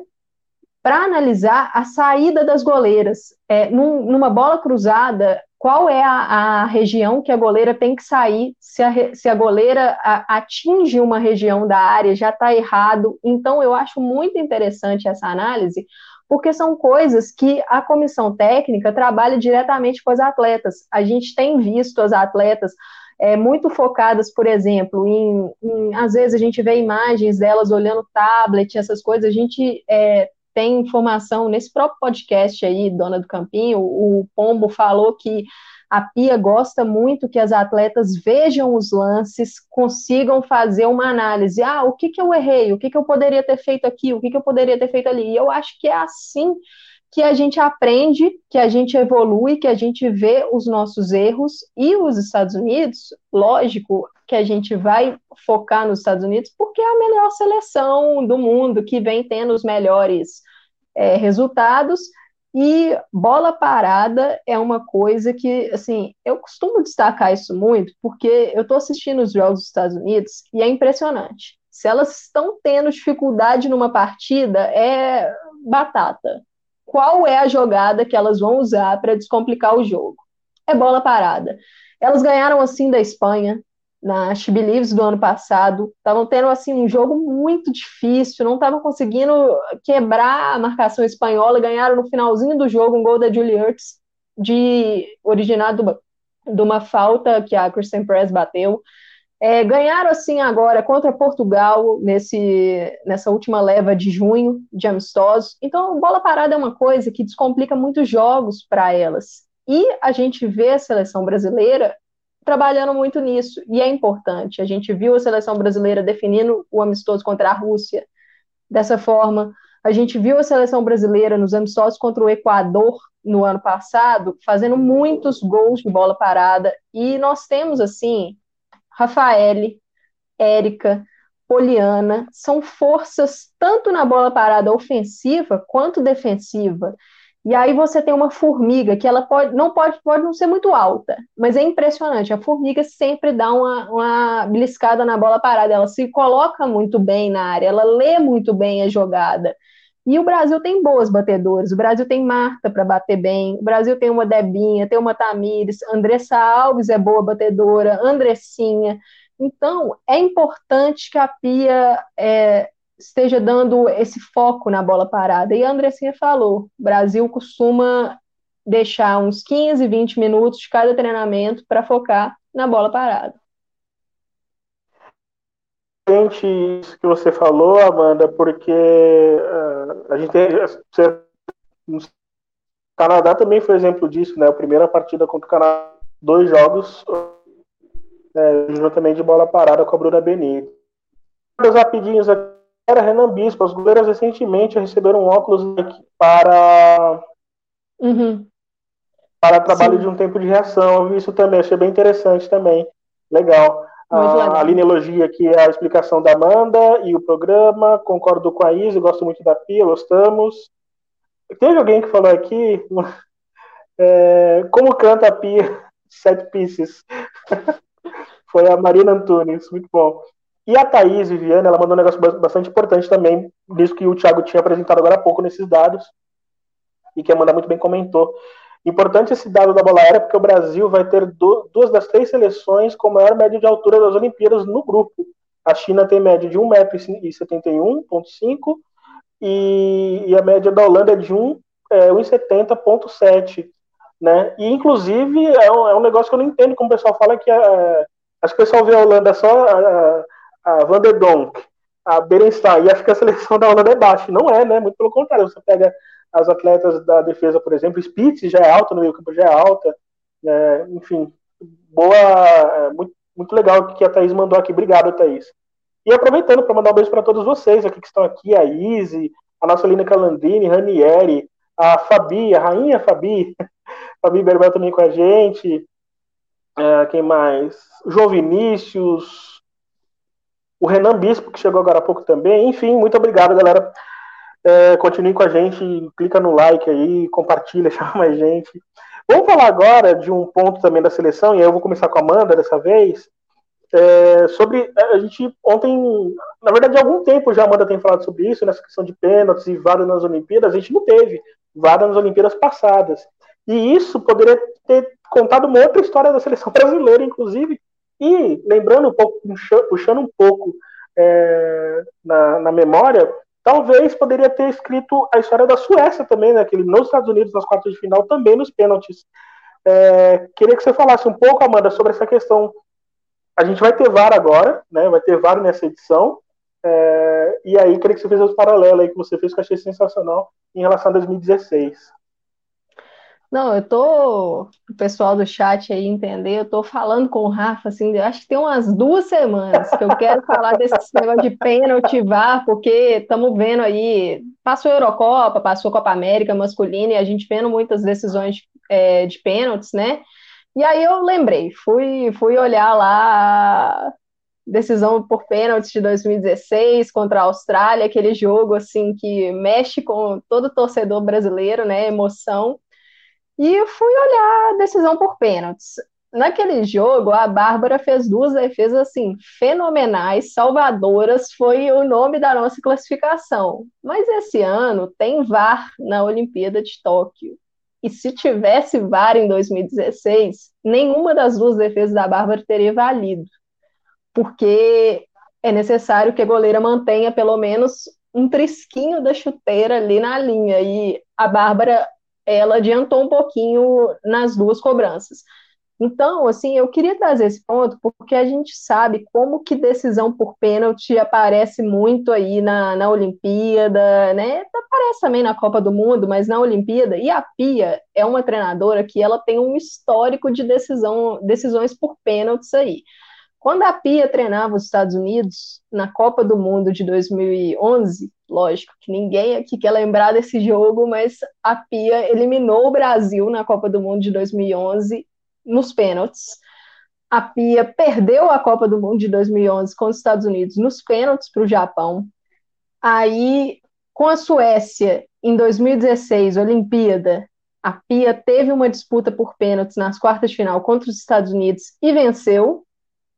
para analisar a saída das goleiras. É, num, numa bola cruzada, qual é a, a, região que a goleira tem que sair, se a, se a goleira a, atinge uma região da área, já está errado. Então, eu acho muito interessante essa análise, porque são coisas que a comissão técnica trabalha diretamente com as atletas. A gente tem visto as atletas é, muito focadas, por exemplo, em, em, às vezes a gente vê imagens delas olhando tablet, essas coisas, a gente é, tem informação nesse próprio podcast aí, Dona do Campinho, o Pombo falou que a Pia gosta muito que as atletas vejam os lances, consigam fazer uma análise. Ah, o que, que eu errei? O que, que eu poderia ter feito aqui? O que, que eu poderia ter feito ali? E eu acho que é assim que a gente aprende, que a gente evolui, que a gente vê os nossos erros. E os Estados Unidos, lógico que a gente vai focar nos Estados Unidos, porque é a melhor seleção do mundo, que vem tendo os melhores é, resultados. E bola parada é uma coisa que, assim, eu costumo destacar isso muito, porque eu estou assistindo os jogos dos Estados Unidos e é impressionante. Se elas estão tendo dificuldade numa partida, é batata. Qual é a jogada que elas vão usar para descomplicar o jogo? É bola parada. Elas ganharam assim da Espanha, na She Believes do ano passado, estavam tendo assim um jogo muito difícil, não estavam conseguindo quebrar a marcação espanhola, ganharam no finalzinho do jogo um gol da Julie Ertz, de originado de uma falta que a Kristen Press bateu. É, ganharam assim agora contra Portugal nesse, nessa última leva de junho de amistosos. Então, bola parada é uma coisa que descomplica muitos jogos para elas. E a gente vê a seleção brasileira trabalhando muito nisso, e é importante. A gente viu a seleção brasileira definindo o amistoso contra a Rússia dessa forma. A gente viu a seleção brasileira nos amistosos contra o Equador no ano passado, fazendo muitos gols de bola parada, e nós temos, assim, Rafaele, Érica, Poliana, são forças tanto na bola parada ofensiva quanto defensiva. E aí você tem uma formiga que ela pode não pode, pode não ser muito alta, mas é impressionante. A formiga sempre dá uma, uma beliscada na bola parada, ela se coloca muito bem na área, ela lê muito bem a jogada. E o Brasil tem boas batedoras, o Brasil tem Marta para bater bem, o Brasil tem uma Debinha, tem uma Tamires, Andressa Alves é boa batedora, Andressinha. Então, é importante que a Pia é, esteja dando esse foco na bola parada. E a Andressinha falou: o Brasil costuma deixar uns 15, 20 minutos de cada treinamento para focar na bola parada. Isso que você falou, Amanda, porque uh, a gente tem. O Canadá também foi exemplo disso, né? A primeira partida contra o Canadá, dois jogos, é, juntamente de bola parada com a Bruna Benito. Os rapidinhos aqui era Renan Bispo. Os goleiros recentemente receberam um óculos para uhum. para trabalho Sim. de um tempo de reação. Eu vi isso também, achei bem interessante também. Legal. A, a lineologia aqui é a explicação da Amanda e o programa. Concordo com a Isa, gosto muito da Pia, gostamos. Teve alguém que falou aqui é, como canta a Pia Sete Pieces. Foi a Marina Antunes, muito bom. E a Thaís Viviane, ela mandou um negócio bastante importante também, nisso que o Thiago tinha apresentado agora há pouco nesses dados, e que a Amanda muito bem comentou. Importante esse dado da bola aérea, porque o Brasil vai ter duas das três seleções com maior média de altura das Olimpíadas no grupo. A China tem média de 1,71m.5 e, e a média da Holanda é de 1,70.7. É, né? E, inclusive, é um, é um, negócio que eu não entendo como o pessoal fala que é, acho que o pessoal vê a Holanda só Van der Donk, a Berenstein, e acho que a seleção da Holanda é baixa. Não é, né? Muito pelo contrário. Você pega as atletas da defesa, por exemplo, Spitz já é alta, no meio campo já é alta. É, enfim, boa, é, muito, muito legal que a Thaís mandou aqui. Obrigado, Thaís. E aproveitando para mandar um beijo para todos vocês aqui que estão aqui, a Izzy, a nossa Lina Calandrini, Ranieri, a Fabi, a rainha Fabi, Fabi Berbel também com a gente, é, quem mais? João Vinícius, o Renan Bispo, que chegou agora há pouco também. Enfim, muito obrigado, galera. É, continue com a gente, clica no like aí, compartilha, chama mais gente. Vamos falar agora de um ponto também da seleção, e aí eu vou começar com a Amanda dessa vez. É, sobre a gente ontem, na verdade, há algum tempo já a Amanda tem falado sobre isso, nessa questão de pênaltis e VAR nas Olimpíadas, a gente não teve VAR nas Olimpíadas passadas. E isso poderia ter contado uma outra história da seleção brasileira, inclusive, e lembrando um pouco, puxando um pouco é, na, na, memória, talvez poderia ter escrito a história da Suécia também, né, que eliminou os Estados Unidos nas quartas de final também nos pênaltis. É, queria que você falasse um pouco, Amanda, sobre essa questão. A gente vai ter VAR agora, né, vai ter VAR nessa edição, é, e aí queria que você fizesse os paralelos aí que você fez, que eu achei sensacional, em relação a 2016. Não, eu tô, o pessoal do chat aí entender, eu tô falando com o Rafa, assim, acho que tem umas duas semanas que eu quero falar desse negócio de pênalti VAR, porque estamos vendo aí, passou a Eurocopa, passou a Copa América masculina, e a gente vendo muitas decisões é, de pênaltis, né? E aí eu lembrei, fui, fui olhar lá a decisão por pênaltis de 2016 contra a Austrália, aquele jogo, assim, que mexe com todo torcedor brasileiro, né, emoção, e fui olhar a decisão por pênaltis. Naquele jogo, a Bárbara fez duas defesas assim fenomenais, salvadoras, foi o nome da nossa classificação. Mas esse ano tem VAR na Olimpíada de Tóquio. E se tivesse VAR em 2016, nenhuma das duas defesas da Bárbara teria valido. Porque é necessário que a goleira mantenha pelo menos um trisquinho da chuteira ali na linha. E a Bárbara ela adiantou um pouquinho nas duas cobranças. Então, assim, eu queria trazer esse ponto porque a gente sabe como que decisão por pênalti aparece muito aí na, na Olimpíada, né? Aparece também na Copa do Mundo, mas na Olimpíada. E a Pia é uma treinadora que ela tem um histórico de decisão, decisões por pênaltis aí. Quando a Pia treinava os Estados Unidos na Copa do Mundo de 2011, lógico que ninguém aqui quer lembrar desse jogo, mas a Pia eliminou o Brasil na Copa do Mundo de 2011 nos pênaltis. A Pia perdeu a Copa do Mundo de 2011 com os Estados Unidos nos pênaltis para o Japão. Aí, com a Suécia, em 2016, Olimpíada, a Pia teve uma disputa por pênaltis nas quartas de final contra os Estados Unidos e venceu.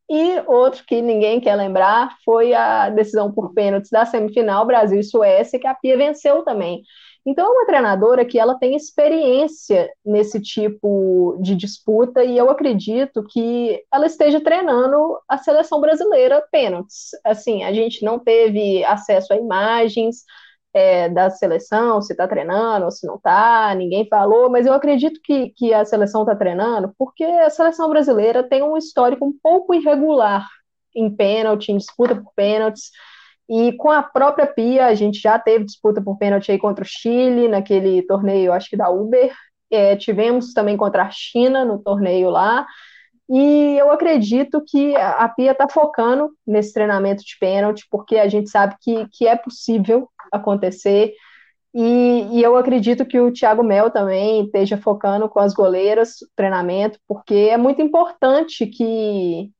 E outro que ninguém quer lembrar foi a decisão por pênaltis da semifinal Brasil e Suécia, que a Pia venceu também. Então, é uma treinadora que ela tem experiência nesse tipo de disputa e eu acredito que ela esteja treinando a seleção brasileira pênaltis. Assim, a gente não teve acesso a imagens é, da seleção, se está treinando ou se não está, ninguém falou, mas eu acredito que, que a seleção está treinando porque a seleção brasileira tem um histórico um pouco irregular em pênalti, em disputa por pênaltis. E com a própria Pia, a gente já teve disputa por pênalti aí contra o Chile, naquele torneio, acho que da Uber. É, tivemos também contra a China no torneio lá. E eu acredito que a Pia está focando nesse treinamento de pênalti, porque a gente sabe que, que é possível acontecer. E, e, eu acredito que o Thiago Mel também esteja focando com as goleiras, treinamento, porque é muito importante que,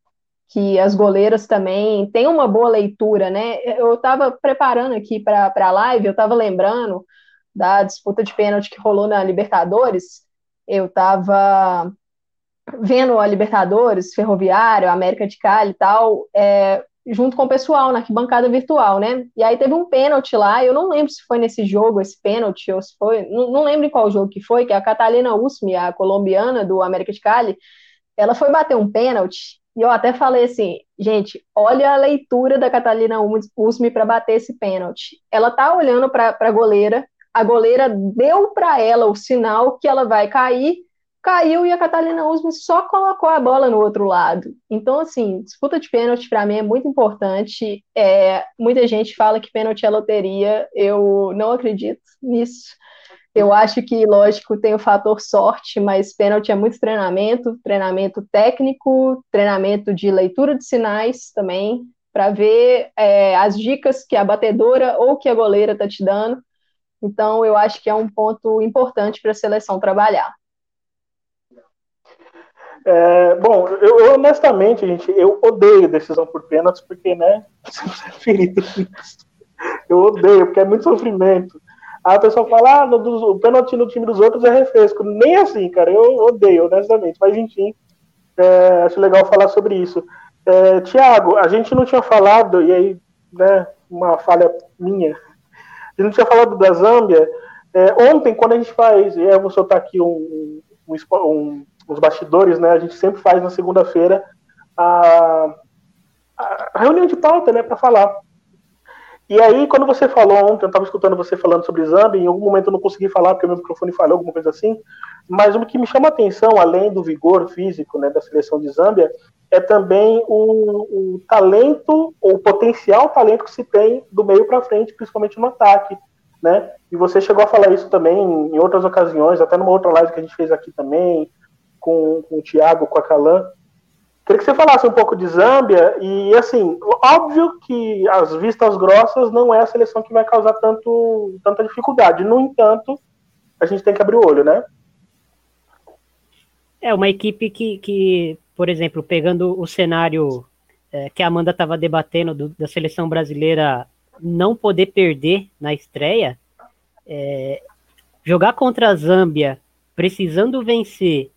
que as goleiras também tenham uma boa leitura, né? Eu estava preparando aqui para a live, eu estava lembrando da disputa de pênalti que rolou na Libertadores. Eu estava vendo a Libertadores, Ferroviário, América de Cali e tal, é, junto com o pessoal na arquibancada virtual, né? E aí teve um pênalti lá, eu não lembro se foi nesse jogo esse pênalti ou se foi, não, não lembro em qual jogo que foi, que a Catalina Usmi, a colombiana do América de Cali, ela foi bater um pênalti e eu até falei assim, gente, olha a leitura da Catalina Usme para bater esse pênalti. Ela tá olhando para a goleira, a goleira deu para ela o sinal que ela vai cair, caiu e a Catalina Usme só colocou a bola no outro lado. Então, assim, disputa de pênalti para mim é muito importante. É, muita gente fala que pênalti é loteria, eu não acredito nisso. Eu acho que, lógico, tem o fator sorte, mas pênalti é muito treinamento, treinamento técnico, treinamento de leitura de sinais também, para ver é, as dicas que a batedora ou que a goleira está te dando. Então, eu acho que é um ponto importante para a seleção trabalhar. É, bom, eu, honestamente, gente, eu odeio decisão por pênaltis, porque, né, eu odeio, porque é muito sofrimento. A pessoa fala, ah, no, do, o pênalti no time dos outros é refresco. Nem assim, cara, eu odeio, honestamente. Mas enfim, é, acho legal falar sobre isso. É, Tiago, a gente não tinha falado, e aí, né, uma falha minha, a gente não tinha falado da Zâmbia. É, ontem, quando a gente faz, e eu vou soltar aqui um, um, um, uns bastidores, né, a gente sempre faz na segunda-feira a, a reunião de pauta, né, para falar. E aí, quando você falou ontem, eu estava escutando você falando sobre Zambia, em algum momento eu não consegui falar porque o meu microfone falhou, alguma coisa assim, mas o que me chama a atenção, além do vigor físico né, da seleção de Zâmbia, é também o, o talento, ou o potencial talento que se tem do meio para frente, principalmente no ataque. Né? E você chegou a falar isso também em outras ocasiões, até numa outra live que a gente fez aqui também, com, com o Thiago, com a Calan, Queria que você falasse um pouco de Zâmbia e, assim, óbvio que as vistas grossas não é a seleção que vai causar tanto, tanta dificuldade. No entanto, a gente tem que abrir o olho, né? É uma equipe que, que por exemplo, pegando o cenário é, que a Amanda estava debatendo do, da seleção brasileira não poder perder na estreia, é, jogar contra a Zâmbia precisando vencer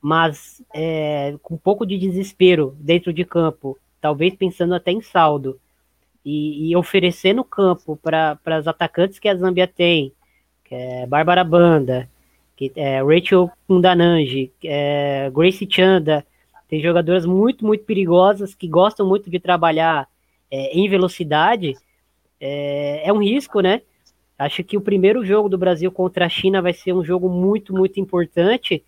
mas é, com um pouco de desespero dentro de campo, talvez pensando até em saldo, e, e oferecendo campo para as atacantes que a Zambia tem, que é Bárbara Banda, que é Rachel Kundananji, é Grace Chanda, tem jogadoras muito, muito perigosas que gostam muito de trabalhar é, em velocidade, é, é um risco, né? Acho que o primeiro jogo do Brasil contra a China vai ser um jogo muito, muito importante,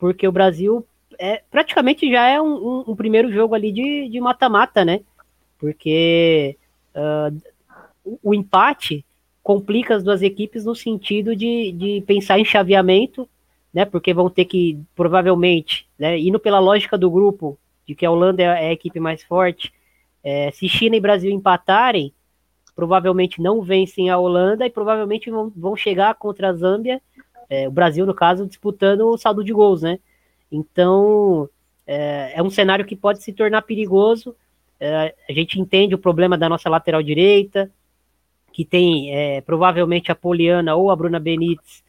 porque o Brasil é, praticamente já é um, um, um primeiro jogo ali de mata-mata, né? Porque uh, o empate complica as duas equipes no sentido de, de pensar em chaveamento, né? Porque vão ter que, provavelmente, né, indo pela lógica do grupo, de que a Holanda é a equipe mais forte, é, se China e Brasil empatarem, provavelmente não vencem a Holanda e provavelmente vão, vão chegar contra a Zâmbia, é, o Brasil, no caso, disputando o saldo de gols, né? Então, é, é um cenário que pode se tornar perigoso. É, a gente entende o problema da nossa lateral direita, que tem é, provavelmente a Poliana ou a Bruna Benítez,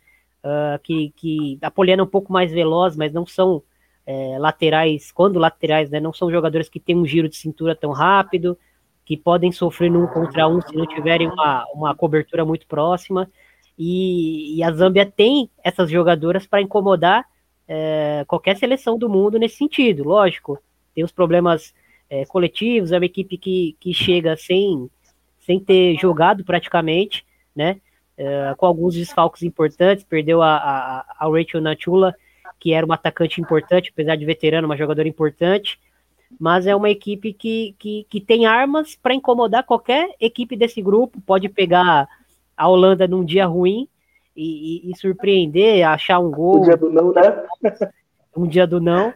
uh, que, que a Poliana é um pouco mais veloz, mas não são é, laterais, quando laterais, né, não são jogadores que têm um giro de cintura tão rápido, que podem sofrer num contra um se não tiverem uma, uma cobertura muito próxima. E, e a Zâmbia tem essas jogadoras para incomodar é, qualquer seleção do mundo nesse sentido, lógico. Tem os problemas é, coletivos, é uma equipe que, que chega sem, sem ter jogado praticamente, né? É, com alguns desfalques importantes, perdeu a, a, a Rachel Natula, que era uma atacante importante, apesar de veterano, uma jogadora importante, mas é uma equipe que, que, que tem armas para incomodar qualquer equipe desse grupo, pode pegar a Holanda num dia ruim e, e, e surpreender, achar um gol. Um dia do não, né? um dia do não.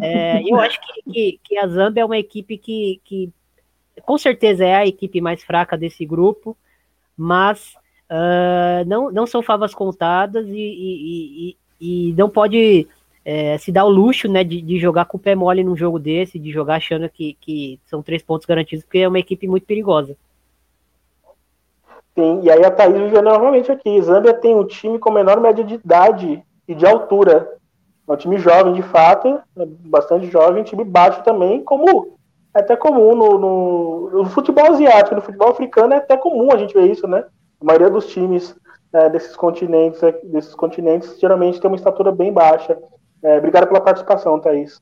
É, eu acho que, que, que, a Zambia é uma equipe que, que com certeza é a equipe mais fraca desse grupo, mas uh, não, não são favas contadas e, e, e, e não pode é, se dar o luxo né, de, de, jogar com o pé mole num jogo desse, de jogar achando que, que são três pontos garantidos, porque é uma equipe muito perigosa. Sim, e aí a Thaís viveu novamente aqui. Zâmbia tem um time com menor média de idade e de altura. É um time jovem, de fato, é bastante jovem, time baixo também, como é até comum no, no, no, futebol asiático, no futebol africano é até comum a gente ver isso, né? A maioria dos times é, desses continentes, é, desses continentes geralmente tem uma estatura bem baixa. É, obrigado pela participação, Thaís.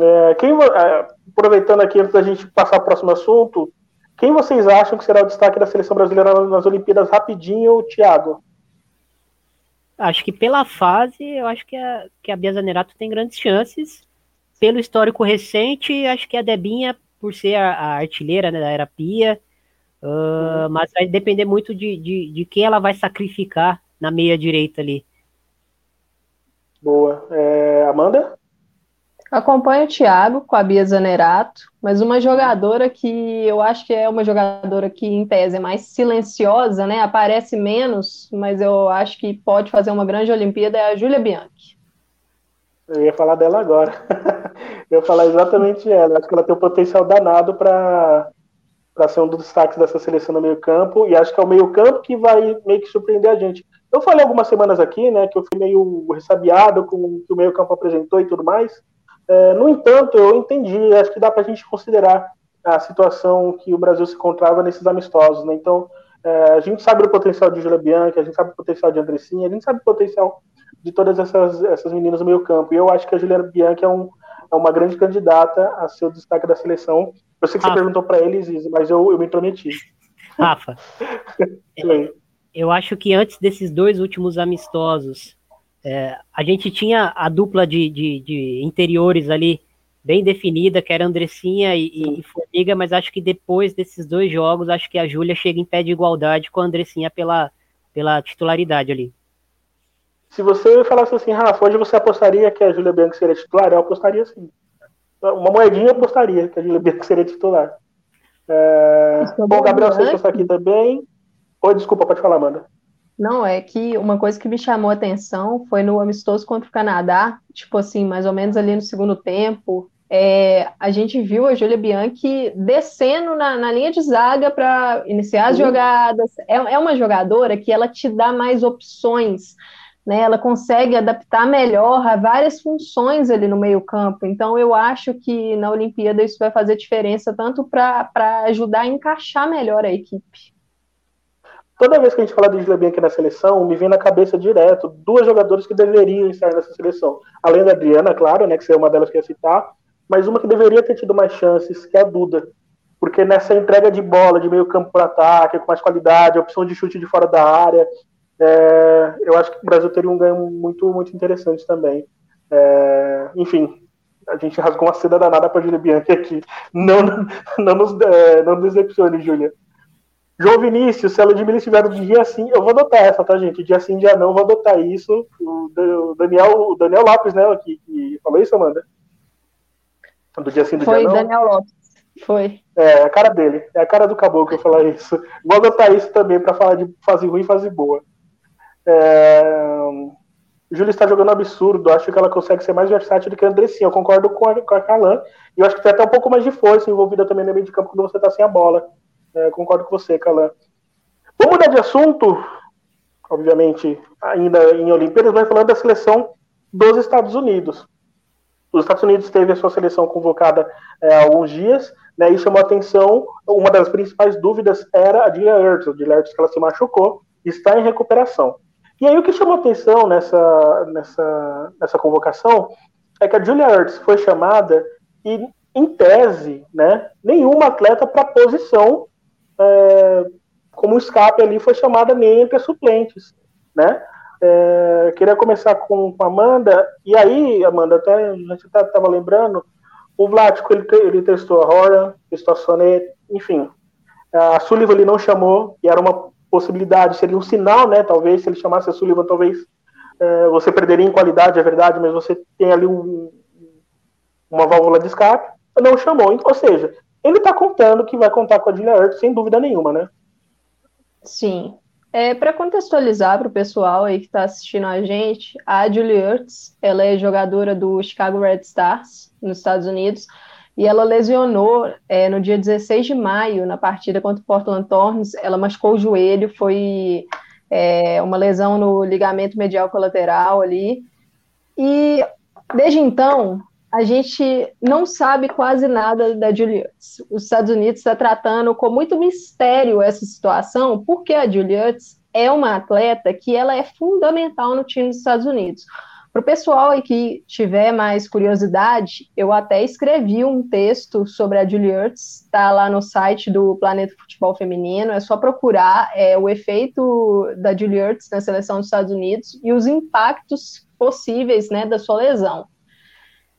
É, quem, é, aproveitando aqui antes da gente passar ao próximo assunto, quem vocês acham que será o destaque da seleção brasileira nas Olimpíadas rapidinho, Thiago? Acho que pela fase, eu acho que a, que a Bia Zanerato tem grandes chances. Pelo histórico recente, acho que a Debinha, por ser a, a artilheira né, da era Pia, uh, mas vai depender muito de, de, de quem ela vai sacrificar na meia direita ali. Boa. É, Amanda? Acompanho o Thiago com a Bia Zanerato, mas uma jogadora que eu acho que é uma jogadora que, em tese, é mais silenciosa, né? Aparece menos, mas eu acho que pode fazer uma grande Olimpíada, é a Júlia Bianchi. Eu ia falar dela agora. eu ia falar exatamente ela. Acho que ela tem um potencial danado para ser um dos destaques dessa seleção no meio-campo, e acho que é o meio-campo que vai meio que surpreender a gente. Eu falei algumas semanas aqui, né, que eu fui meio ressabiado com o que o meio-campo apresentou e tudo mais. É, no entanto, eu entendi, acho que dá para a gente considerar a situação que o Brasil se encontrava nesses amistosos. Né? Então, é, a gente sabe do potencial de Julia Bianchi, a gente sabe do potencial de Andressinha, a gente sabe do potencial de todas essas, essas meninas no meio campo. E eu acho que a Juliana Bianchi é, um, é uma grande candidata a ser o destaque da seleção. Eu sei que Rafa. você perguntou para eles, mas eu, eu me intrometi. Rafa, eu acho que antes desses dois últimos amistosos, é, a gente tinha a dupla de, de, de, interiores ali bem definida, que era Andressinha e, e, Formiga, mas acho que depois desses dois jogos, acho que a Júlia chega em pé de igualdade com a Andressinha pela, pela titularidade ali. Se você falasse assim, Rafa, hoje você apostaria que a Júlia Bianchi seria titular? Eu apostaria sim. Uma moedinha eu apostaria que a Júlia Bianchi seria titular. É... Bom, Gabriel Santos está aqui também. Oi, desculpa, pode falar, Amanda. Não, é que uma coisa que me chamou a atenção foi no amistoso contra o Canadá, tipo assim, mais ou menos ali no segundo tempo, é, a gente viu a Júlia Bianchi descendo na, na linha de zaga para iniciar as uhum. jogadas. É, é uma jogadora que ela te dá mais opções, né? Ela consegue adaptar melhor a várias funções ali no meio campo. Então, eu acho que na Olimpíada isso vai fazer diferença tanto para ajudar a encaixar melhor a equipe. Toda vez que a gente fala de Julia Bianchi na seleção, me vem na cabeça direto duas jogadoras que deveriam estar nessa seleção. Além da Adriana, claro, né, que é uma delas que ia citar, mas uma que deveria ter tido mais chances, que é a Duda. Porque nessa entrega de bola, de meio campo para ataque, com mais qualidade, opção de chute de fora da área, é, eu acho que o Brasil teria um ganho muito, muito interessante também. É, enfim, a gente rasgou uma seda danada para a Julia Bianchi aqui. Não, não nos, é, não nos decepcione, Júlia. João Vinícius, se a Ludmilla estiver no dia sim, eu vou adotar essa, tá, gente? Dia sim, dia não, vou adotar isso. O Daniel, o Daniel Lopes, né, que, que falou isso, Amanda? Do dia sim, do Foi dia não. Foi Daniel Lopes. Foi. É, a cara dele. É a cara do caboclo falar isso. Vou adotar isso também para falar de fase ruim e fase boa. É... Júlia está jogando absurdo. Acho que ela consegue ser mais versátil do que a Andressinha. Eu concordo com a, com a Calan. E eu acho que tem até um pouco mais de força envolvida também no meio de campo quando você está sem a bola. É, concordo com você, Calan. Vamos mudar de assunto. Obviamente, ainda em Olimpíadas, mas falando da seleção dos Estados Unidos. Os Estados Unidos teve a sua seleção convocada é, há alguns dias, né, e chamou atenção, uma das principais dúvidas era a Julia Ertz, a Julia Ertz que ela se machucou, está em recuperação. E aí o que chamou atenção nessa, nessa, nessa convocação é que a Julia Ertz foi chamada e, em tese, né, nenhuma atleta para a posição é, como escape ali foi chamada nem entre suplentes, né? É, queria começar com, com a Amanda, e aí, Amanda, até a gente estava lembrando, o Vlático ele, ele testou a Horan, testou a Sonet, enfim. A Sullivan ele não chamou, e era uma possibilidade, seria um sinal, né? Talvez, se ele chamasse a Sullivan, talvez é, você perderia em qualidade, é verdade, mas você tem ali um, uma válvula de escape, não chamou. Ou seja, ele está contando que vai contar com a Julia Earth, sem dúvida nenhuma, né? Sim. É, para contextualizar para o pessoal aí que está assistindo a gente, a Julie Ertz, ela é jogadora do Chicago Red Stars, nos Estados Unidos, e ela lesionou é, no dia 16 de maio, na partida contra o Portland Thorns, ela machucou o joelho, foi é, uma lesão no ligamento medial colateral ali, e desde então, a gente não sabe quase nada da Juliette. Os Estados Unidos está tratando com muito mistério essa situação, porque a Juliette é uma atleta que ela é fundamental no time dos Estados Unidos. Para o pessoal aí que tiver mais curiosidade, eu até escrevi um texto sobre a Juliette, está lá no site do Planeta Futebol Feminino, é só procurar é, o efeito da Juliette na seleção dos Estados Unidos e os impactos possíveis né, da sua lesão.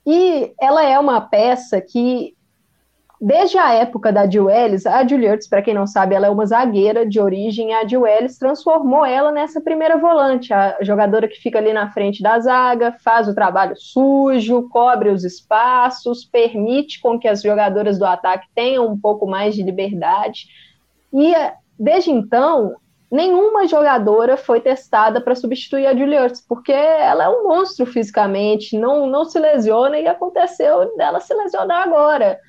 E ela é uma peça que, desde a época da Jill Ellis, a Juliette, para quem não sabe, ela é uma zagueira de origem, a Jill Ellis transformou ela nessa primeira volante, a jogadora que fica ali na frente da zaga, faz o trabalho sujo, cobre os espaços, permite com que as jogadoras do ataque tenham um pouco mais de liberdade. E desde então, nenhuma jogadora foi testada para substituir a Julie Ertz, porque ela é um monstro fisicamente, não, não se lesiona e aconteceu dela se lesionar agora.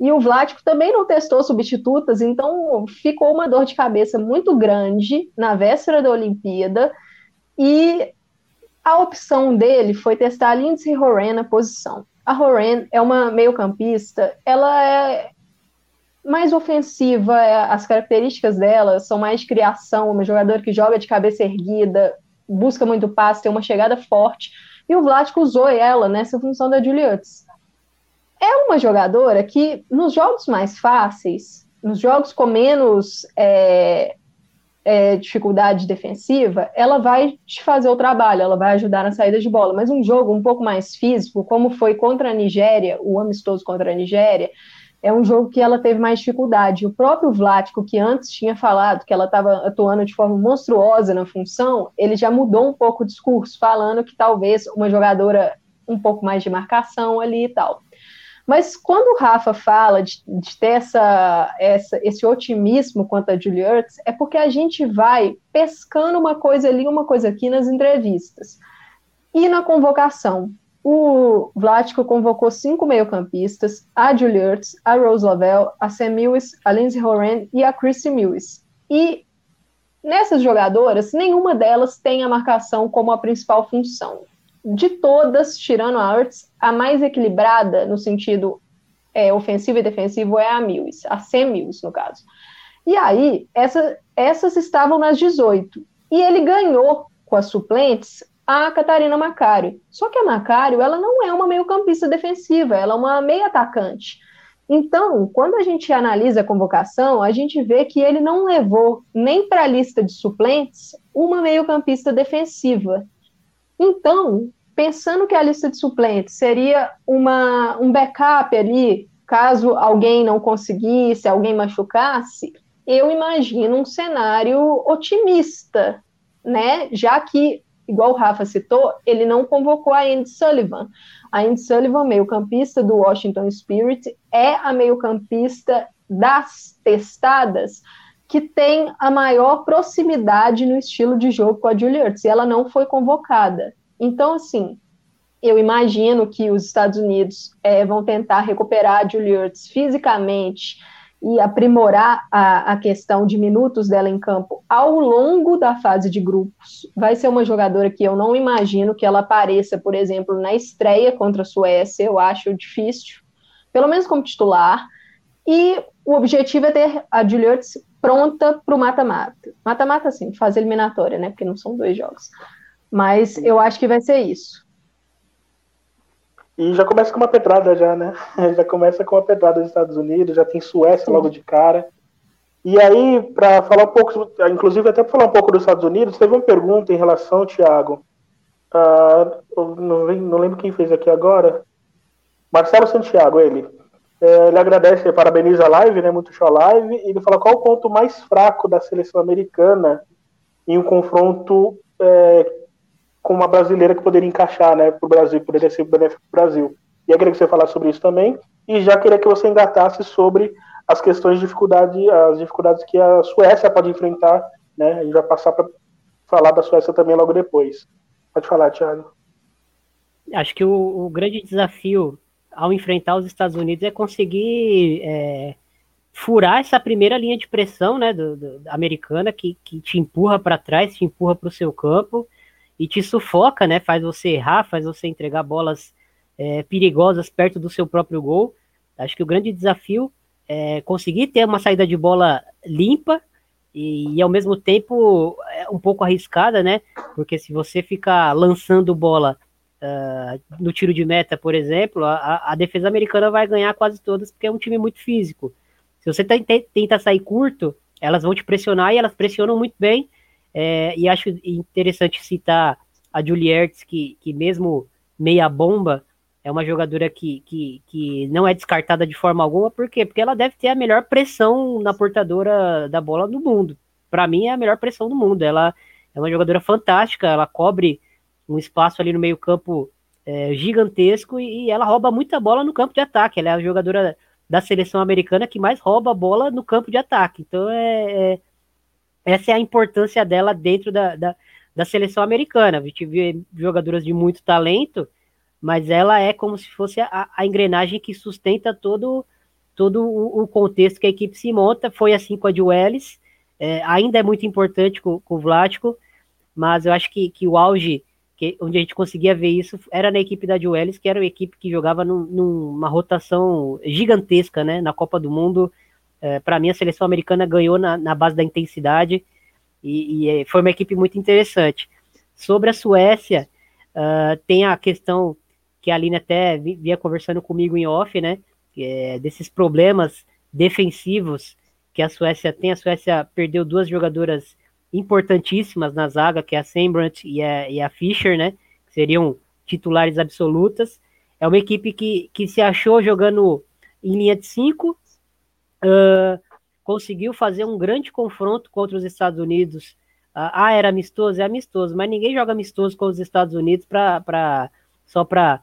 E o Vlático também não testou substitutas, então ficou uma dor de cabeça muito grande na véspera da Olimpíada. E a opção dele foi testar a Lindsay Horan na posição. A Horan é uma meio-campista, ela é mais ofensiva, é, as características dela são mais de criação, uma jogadora que joga de cabeça erguida, busca muito passe, tem uma chegada forte, e o Vladic usou ela nessa função da Julius. É uma jogadora que, nos jogos mais fáceis, nos jogos com menos é, é, dificuldade defensiva, ela vai te fazer o trabalho, ela vai ajudar na saída de bola. Mas um jogo um pouco mais físico, como foi contra a Nigéria, o amistoso contra a Nigéria, é um jogo que ela teve mais dificuldade. O próprio Vlático, que antes tinha falado que ela estava atuando de forma monstruosa na função, ele já mudou um pouco o discurso, falando que talvez uma jogadora um pouco mais de marcação ali e tal. Mas quando o Rafa fala de, de ter essa, essa, esse otimismo quanto a Julie Ertz, é porque a gente vai pescando uma coisa ali, uma coisa aqui nas entrevistas. E na convocação, o Vlático convocou cinco meio-campistas, a Julie Ertz, a Rose Lavelle, a Sam a Lindsay Horan e a Chrissy Mills. E nessas jogadoras, nenhuma delas tem a marcação como a principal função. De todas, tirando a Ertz, a mais equilibrada no sentido é, ofensivo e defensivo é a Mills, a Sam no caso. E aí, essa, essas estavam nas 18. E ele ganhou com as suplentes a Catarina Macário. Só que a Macário, ela não é uma meio-campista defensiva, ela é uma meia-atacante. Então, quando a gente analisa a convocação, a gente vê que ele não levou nem para a lista de suplentes uma meio-campista defensiva. Então, pensando que a lista de suplentes seria uma, um backup ali, caso alguém não conseguisse, alguém machucasse, eu imagino um cenário otimista, né? Já que igual o Rafa citou, ele não convocou a Andy Sullivan. A Andy Sullivan, meio-campista do Washington Spirit, é a meio-campista das testadas que tem a maior proximidade no estilo de jogo com a Juliette, e ela não foi convocada. Então, assim, eu imagino que os Estados Unidos é, vão tentar recuperar a Juliette fisicamente e aprimorar a, a, questão de minutos dela em campo ao longo da fase de grupos. Vai ser uma jogadora que eu não imagino que ela apareça, por exemplo, na estreia contra a Suécia, eu acho difícil, pelo menos como titular. E o objetivo é ter a Juliette pronta para o mata-mata. Mata-mata, sim, fase eliminatória, né? Porque não são dois jogos. Mas eu acho que vai ser isso. E já começa com uma pedrada já, né? Já começa com uma pedrada dos Estados Unidos, já tem Suécia logo de cara. E aí, para falar um pouco, inclusive até para falar um pouco dos Estados Unidos, teve uma pergunta em relação, Thiago. Uh, não, não, lembro quem fez aqui agora. Marcelo Santiago, ele. É, ele agradece, parabeniza a live, né? Muito show a live. Ele fala qual o ponto mais fraco da seleção americana em um confronto é, com uma brasileira que poderia encaixar né, para o Brasil, poderia ser benéfico para o Brasil. E eu queria que você falasse sobre isso também, e já queria que você engatasse sobre as questões de dificuldade, as dificuldades que a Suécia pode enfrentar, né? A gente vai passar para falar da Suécia também logo depois. Pode falar, Thiago. Acho que o, o grande desafio ao enfrentar os Estados Unidos é conseguir é, furar essa primeira linha de pressão né, do, do americana que, que te empurra para trás, te empurra para o seu campo e te sufoca, né? Faz você errar, faz você entregar bolas é, perigosas perto do seu próprio gol. Acho que o grande desafio é conseguir ter uma saída de bola limpa e, e ao mesmo tempo é um pouco arriscada, né? Porque se você ficar lançando bola uh, no tiro de meta, por exemplo, a, a, defesa americana vai ganhar quase todas porque é um time muito físico. Se você tenta sair curto, elas vão te pressionar e elas pressionam muito bem é, e acho interessante citar a Juliette, que, que mesmo meia bomba, é uma jogadora que, que, que não é descartada de forma alguma, por quê? Porque ela deve ter a melhor pressão na portadora da bola do mundo. Para mim, é a melhor pressão do mundo. Ela é uma jogadora fantástica, ela cobre um espaço ali no meio-campo é, gigantesco e, e, ela rouba muita bola no campo de ataque. Ela é a jogadora da seleção americana que mais rouba a bola no campo de ataque. Então é, é essa é a importância dela dentro da, da, da seleção americana. A gente vê jogadoras de muito talento, mas ela é como se fosse a, a engrenagem que sustenta todo, todo o, o, contexto que a equipe se monta. Foi assim com a Duelis, é, ainda é muito importante com, com o Vlático, mas eu acho que, que o auge, que, onde a gente conseguia ver isso, era na equipe da Duelis, que era uma equipe que jogava num, numa rotação gigantesca né, na Copa do Mundo é, para mim, a seleção americana ganhou na, na base da intensidade e, e, é, foi uma equipe muito interessante. Sobre a Suécia, uh, tem a questão que a Aline até vinha conversando comigo em off, né? É, desses problemas defensivos que a Suécia tem. A Suécia perdeu duas jogadoras importantíssimas na zaga, que é a Sembrant e a, e a Fischer, né? Que seriam titulares absolutas. É uma equipe que, que se achou jogando em linha de cinco uh, conseguiu fazer um grande confronto contra os Estados Unidos. Uh, ah, era amistoso? É amistoso, mas ninguém joga amistoso com os Estados Unidos pra, pra, só para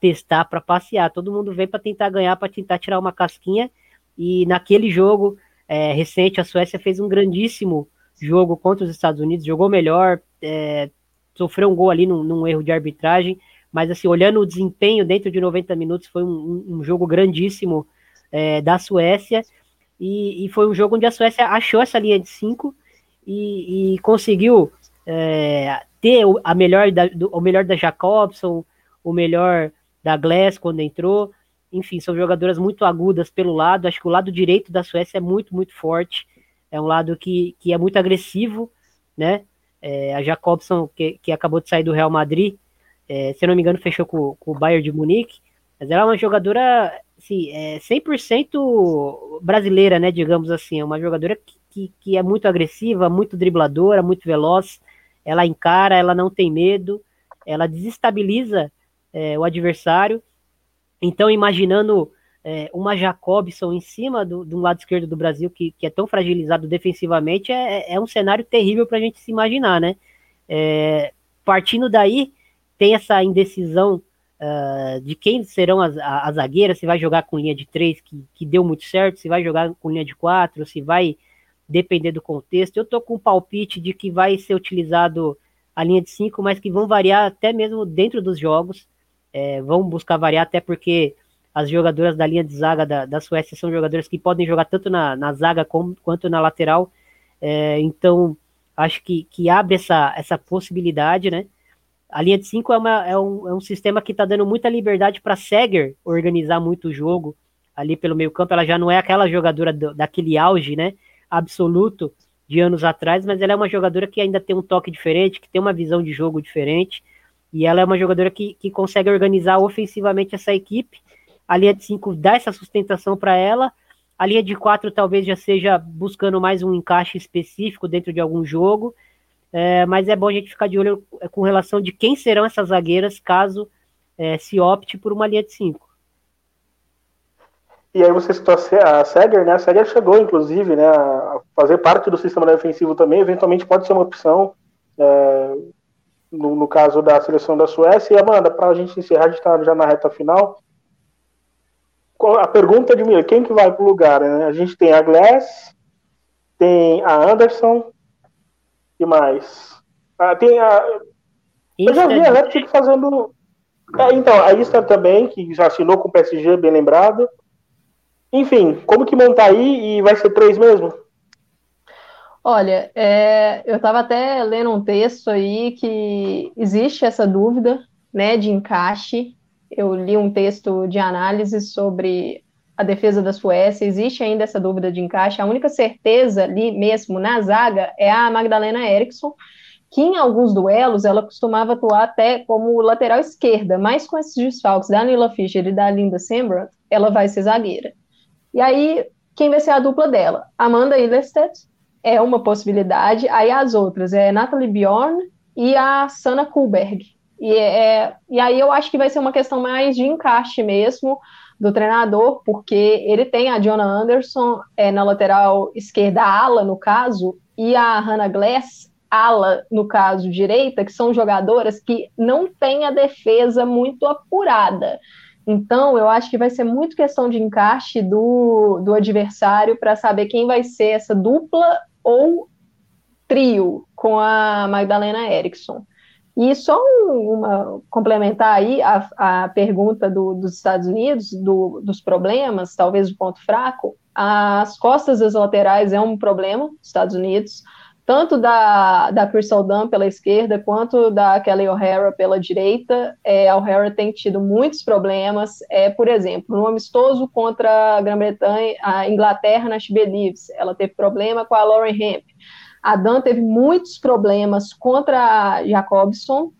testar, para passear. Todo mundo vem para tentar ganhar, para tentar tirar uma casquinha. E naquele jogo é, recente, a Suécia fez um grandíssimo jogo contra os Estados Unidos, jogou melhor, é, sofreu um gol ali num, num, erro de arbitragem, mas assim, olhando o desempenho dentro de 90 minutos, foi um, um jogo grandíssimo é, da Suécia, e, e, foi um jogo onde a Suécia achou essa linha de cinco e, e conseguiu é, ter a melhor da, do, o melhor da Jacobson, o melhor da Glass quando entrou. Enfim, são jogadoras muito agudas pelo lado. Acho que o lado direito da Suécia é muito, muito forte. É um lado que, que é muito agressivo, né? É, a Jacobson, que, que acabou de sair do Real Madrid, é, se não me engano, fechou com, com o Bayern de Munique. Mas ela é uma jogadora assim, é 100% brasileira, né, digamos assim, é uma jogadora que, que, que, é muito agressiva, muito dribladora, muito veloz, ela encara, ela não tem medo, ela desestabiliza é, o adversário, então imaginando é, uma Jacobson em cima do, do lado esquerdo do Brasil, que, que é tão fragilizado defensivamente, é, é um cenário terrível para a gente se imaginar, né, é, partindo daí, tem essa indecisão uh, de quem serão as, as zagueiras, se vai jogar com linha de três, que, que deu muito certo, se vai jogar com linha de quatro, se vai depender do contexto. Eu tô com um palpite de que vai ser utilizado a linha de cinco, mas que vão variar até mesmo dentro dos jogos. É, vão buscar variar, até porque as jogadoras da linha de zaga da, da Suécia são jogadoras que podem jogar tanto na, na zaga como, quanto na lateral. É, então, acho que, que abre essa, essa possibilidade, né? A linha de 5 é, é, um, é um sistema que está dando muita liberdade para Seger organizar muito o jogo ali pelo meio campo. Ela já não é aquela jogadora do, daquele auge, né? Absoluto de anos atrás, mas ela é uma jogadora que ainda tem um toque diferente, que tem uma visão de jogo diferente. E ela é uma jogadora que, que consegue organizar ofensivamente essa equipe. A linha de 5 dá essa sustentação para ela. A linha de 4 talvez já seja buscando mais um encaixe específico dentro de algum jogo. É, mas é bom a gente ficar de olho é, com relação de quem serão essas zagueiras caso é, se opte por uma linha de cinco. E aí você citou a Seger, né? A Seger chegou, inclusive, né, a fazer parte do sistema defensivo também, eventualmente pode ser uma opção é, no, no, caso da seleção da Suécia. E Amanda, para a gente encerrar, a gente está já na reta final. A pergunta de mim, quem que vai para o lugar? Né? A gente tem a Glass, tem a Anderson, que mais? Ah, tem a. Eu já vi a Leipzig fazendo. É, então, a Inter também, que já assinou com o PSG, bem lembrado. Enfim, como que montar aí e vai ser três mesmo? Olha, é, eu estava até lendo um texto aí que existe essa dúvida né, de encaixe. Eu li um texto de análise sobre a defesa da Suécia, existe ainda essa dúvida de encaixe. A única certeza ali mesmo na zaga é a Magdalena Eriksson, que em alguns duelos ela costumava atuar até como lateral esquerda, mas com esses desfalques da Nila Fischer e da Linda Sembrant, ela vai ser zagueira. E aí, quem vai ser a dupla dela? Amanda Ilestedt é uma possibilidade, aí as outras é Natalie Bjorn e a Sana Kuhlberg. E, é, e aí eu acho que vai ser uma questão mais de encaixe mesmo, do treinador, porque ele tem a Jonah Anderson é, na lateral esquerda, ala no caso, e a Hannah Glass, ala no caso direita, que são jogadoras que não têm a defesa muito apurada. Então, eu acho que vai ser muito questão de encaixe do, do adversário para saber quem vai ser essa dupla ou trio com a Magdalena Eriksson. E só uma complementar aí a, a pergunta do, dos Estados Unidos, do, dos problemas, talvez o ponto fraco, as costas das laterais é um problema dos Estados Unidos, tanto da, da Crystal Dunn pela esquerda, quanto da Kelly O'Hara pela direita. É, a O'Hara tem tido muitos problemas, é, por exemplo, no amistoso contra a Grã-Bretanha, a Inglaterra na Chibelives, ela teve problema com a Lauren Hemp. A Dan teve muitos problemas contra Jacobson.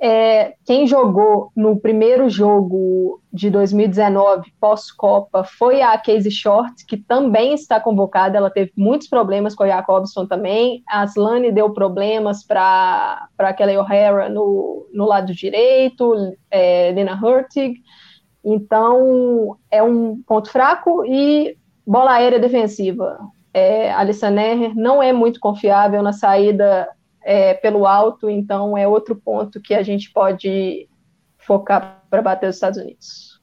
É, quem jogou no primeiro jogo de 2019, pós-Copa, foi a Casey Short, que também está convocada. Ela teve muitos problemas com a Jacobson também. A Slane deu problemas para a Kelly O'Hara no, no lado direito, é, Lena Hurtig. Então, é um ponto fraco e bola aérea defensiva é, Alissa não é muito confiável na saída é, pelo alto, então é outro ponto que a gente pode focar para bater os Estados Unidos.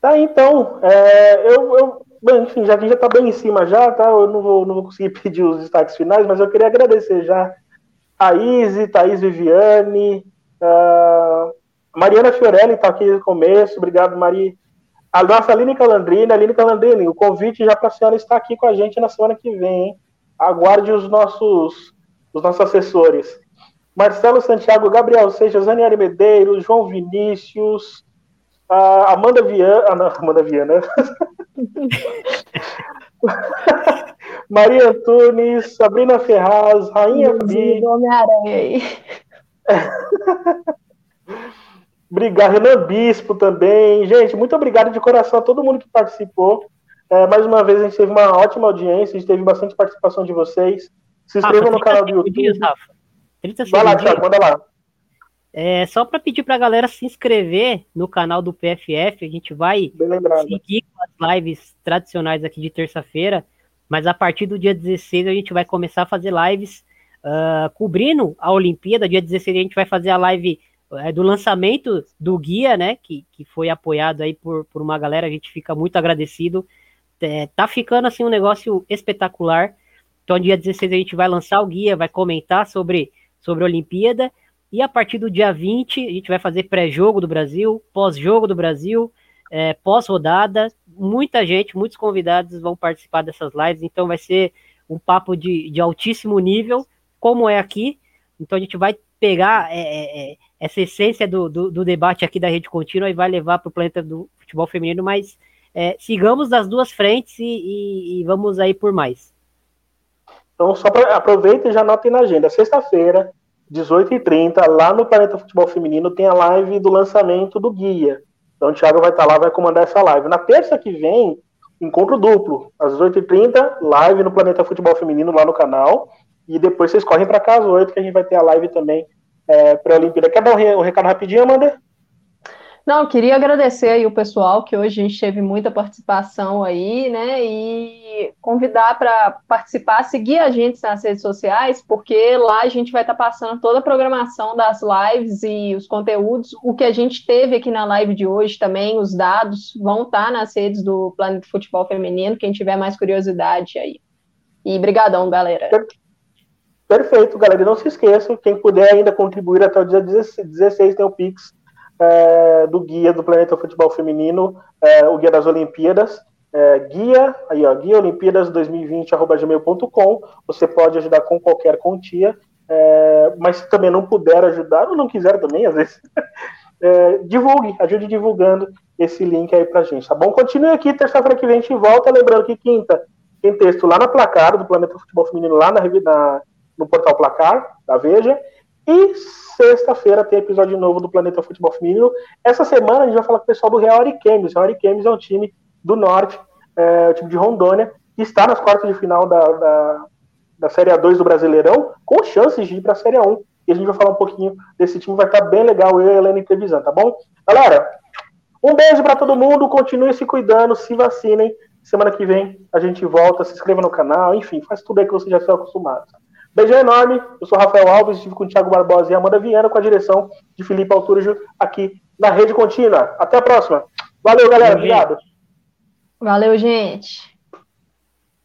Tá, então, é, eu, eu bem, enfim, já que já está bem em cima já, tá? Eu não vou, não vou conseguir pedir os destaques finais, mas eu queria agradecer já a Izzy, Thaís Viviane, a Mariana Fiorelli está aqui no começo, obrigado, Maria a nossa Aline Calandrini, Aline Calandrini, o convite já para a senhora estar aqui com a gente na semana que vem, hein? Aguarde os nossos, os nossos assessores. Marcelo Santiago, Gabriel Seixas, Aniele Medeiros, João Vinícius, Amanda Viana, ah, não, Amanda Viana. Maria Antunes, Sabrina Ferraz, Rainha Bi. Homem-Aranha aí. Obrigado, Renan Bispo também. Gente, muito obrigado de coração a todo mundo que participou. É, mais uma vez, a gente teve uma ótima audiência, a gente teve bastante participação de vocês. Se inscrevam no canal do YouTube. Rafa. 30 Vai lá, Thiago, manda lá. É, só para pedir para a galera se inscrever no canal do PFF, a gente vai seguir com as lives tradicionais aqui de terça-feira, mas a partir do dia 16 a gente vai começar a fazer lives uh, cobrindo a Olimpíada. Dia 16 a gente vai fazer a live é, do lançamento do guia, né? Que, que foi apoiado aí por, por uma galera, a gente fica muito agradecido. É, tá ficando assim um negócio espetacular. Então, dia 16 a gente vai lançar o guia, vai comentar sobre, sobre a Olimpíada. E a partir do dia 20, a gente vai fazer pré-jogo do Brasil, pós-jogo do Brasil, é, pós-rodada. Muita gente, muitos convidados vão participar dessas lives, então vai ser um papo de, de altíssimo nível, como é aqui. Então a gente vai pegar é, é, é essa essência do, do, do, debate aqui da rede contínua e vai levar para o planeta do futebol feminino, mas é, sigamos das duas frentes e, e, e, vamos aí por mais. Então, só pra, aproveita e já anotem na agenda. Sexta-feira, 18h30, lá no Planeta Futebol Feminino, tem a live do lançamento do guia. Então, o Thiago vai estar lá, vai comandar essa live. Na terça que vem, encontro duplo, às 18h30, live no Planeta Futebol Feminino lá no canal. E depois vocês correm para às 8 que a gente vai ter a live também é, para a Olimpíada. Quer dar um, um recado rapidinho, Amanda? Não, queria agradecer aí o pessoal que hoje a gente teve muita participação aí, né? E convidar para participar, seguir a gente nas redes sociais, porque lá a gente vai estar tá passando toda a programação das lives e os conteúdos. O que a gente teve aqui na live de hoje também, os dados vão estar tá nas redes do Planeta Futebol Feminino, quem tiver mais curiosidade aí. E brigadão, galera. Perfeito, galera. E não se esqueçam, quem puder ainda contribuir até o dia 16 tem o Pix é, do guia do Planeta Futebol Feminino, é, o guia das Olimpíadas. É, guia, aí ó, guia Olimpíadas 2020 gmail.com. Você pode ajudar com qualquer quantia, é, mas se também não puder ajudar, ou não quiser também, às vezes, é, divulgue, ajude divulgando esse link aí pra gente, tá bom? Continue aqui, terça-feira que vem a gente volta. Lembrando que quinta tem texto lá na placar do Planeta Futebol Feminino, lá na, na no portal Placar, da Veja. E sexta-feira tem episódio novo do Planeta Futebol Feminino. Essa semana a gente vai falar com o pessoal do Real Ariquemes. O Real Ariquemes é um time do norte, é, o time de Rondônia, que está nas quartas de final da, da, da Série A2 do Brasileirão, com chances de ir para a Série A1. E a gente vai falar um pouquinho desse time, vai estar bem legal, eu e a Helena entrevistando, tá bom? Galera, um beijo para todo mundo, continue se cuidando, se vacinem. Semana que vem a gente volta, se inscreva no canal, enfim, faz tudo aí que vocês já estão acostumados. Beijão enorme. Eu sou Rafael Alves, estive com o Thiago Barbosa e Amanda Viana, com a direção de Felipe Alturjo aqui na Rede Contínua. Até a próxima. Valeu, galera. Obrigado. Valeu, gente.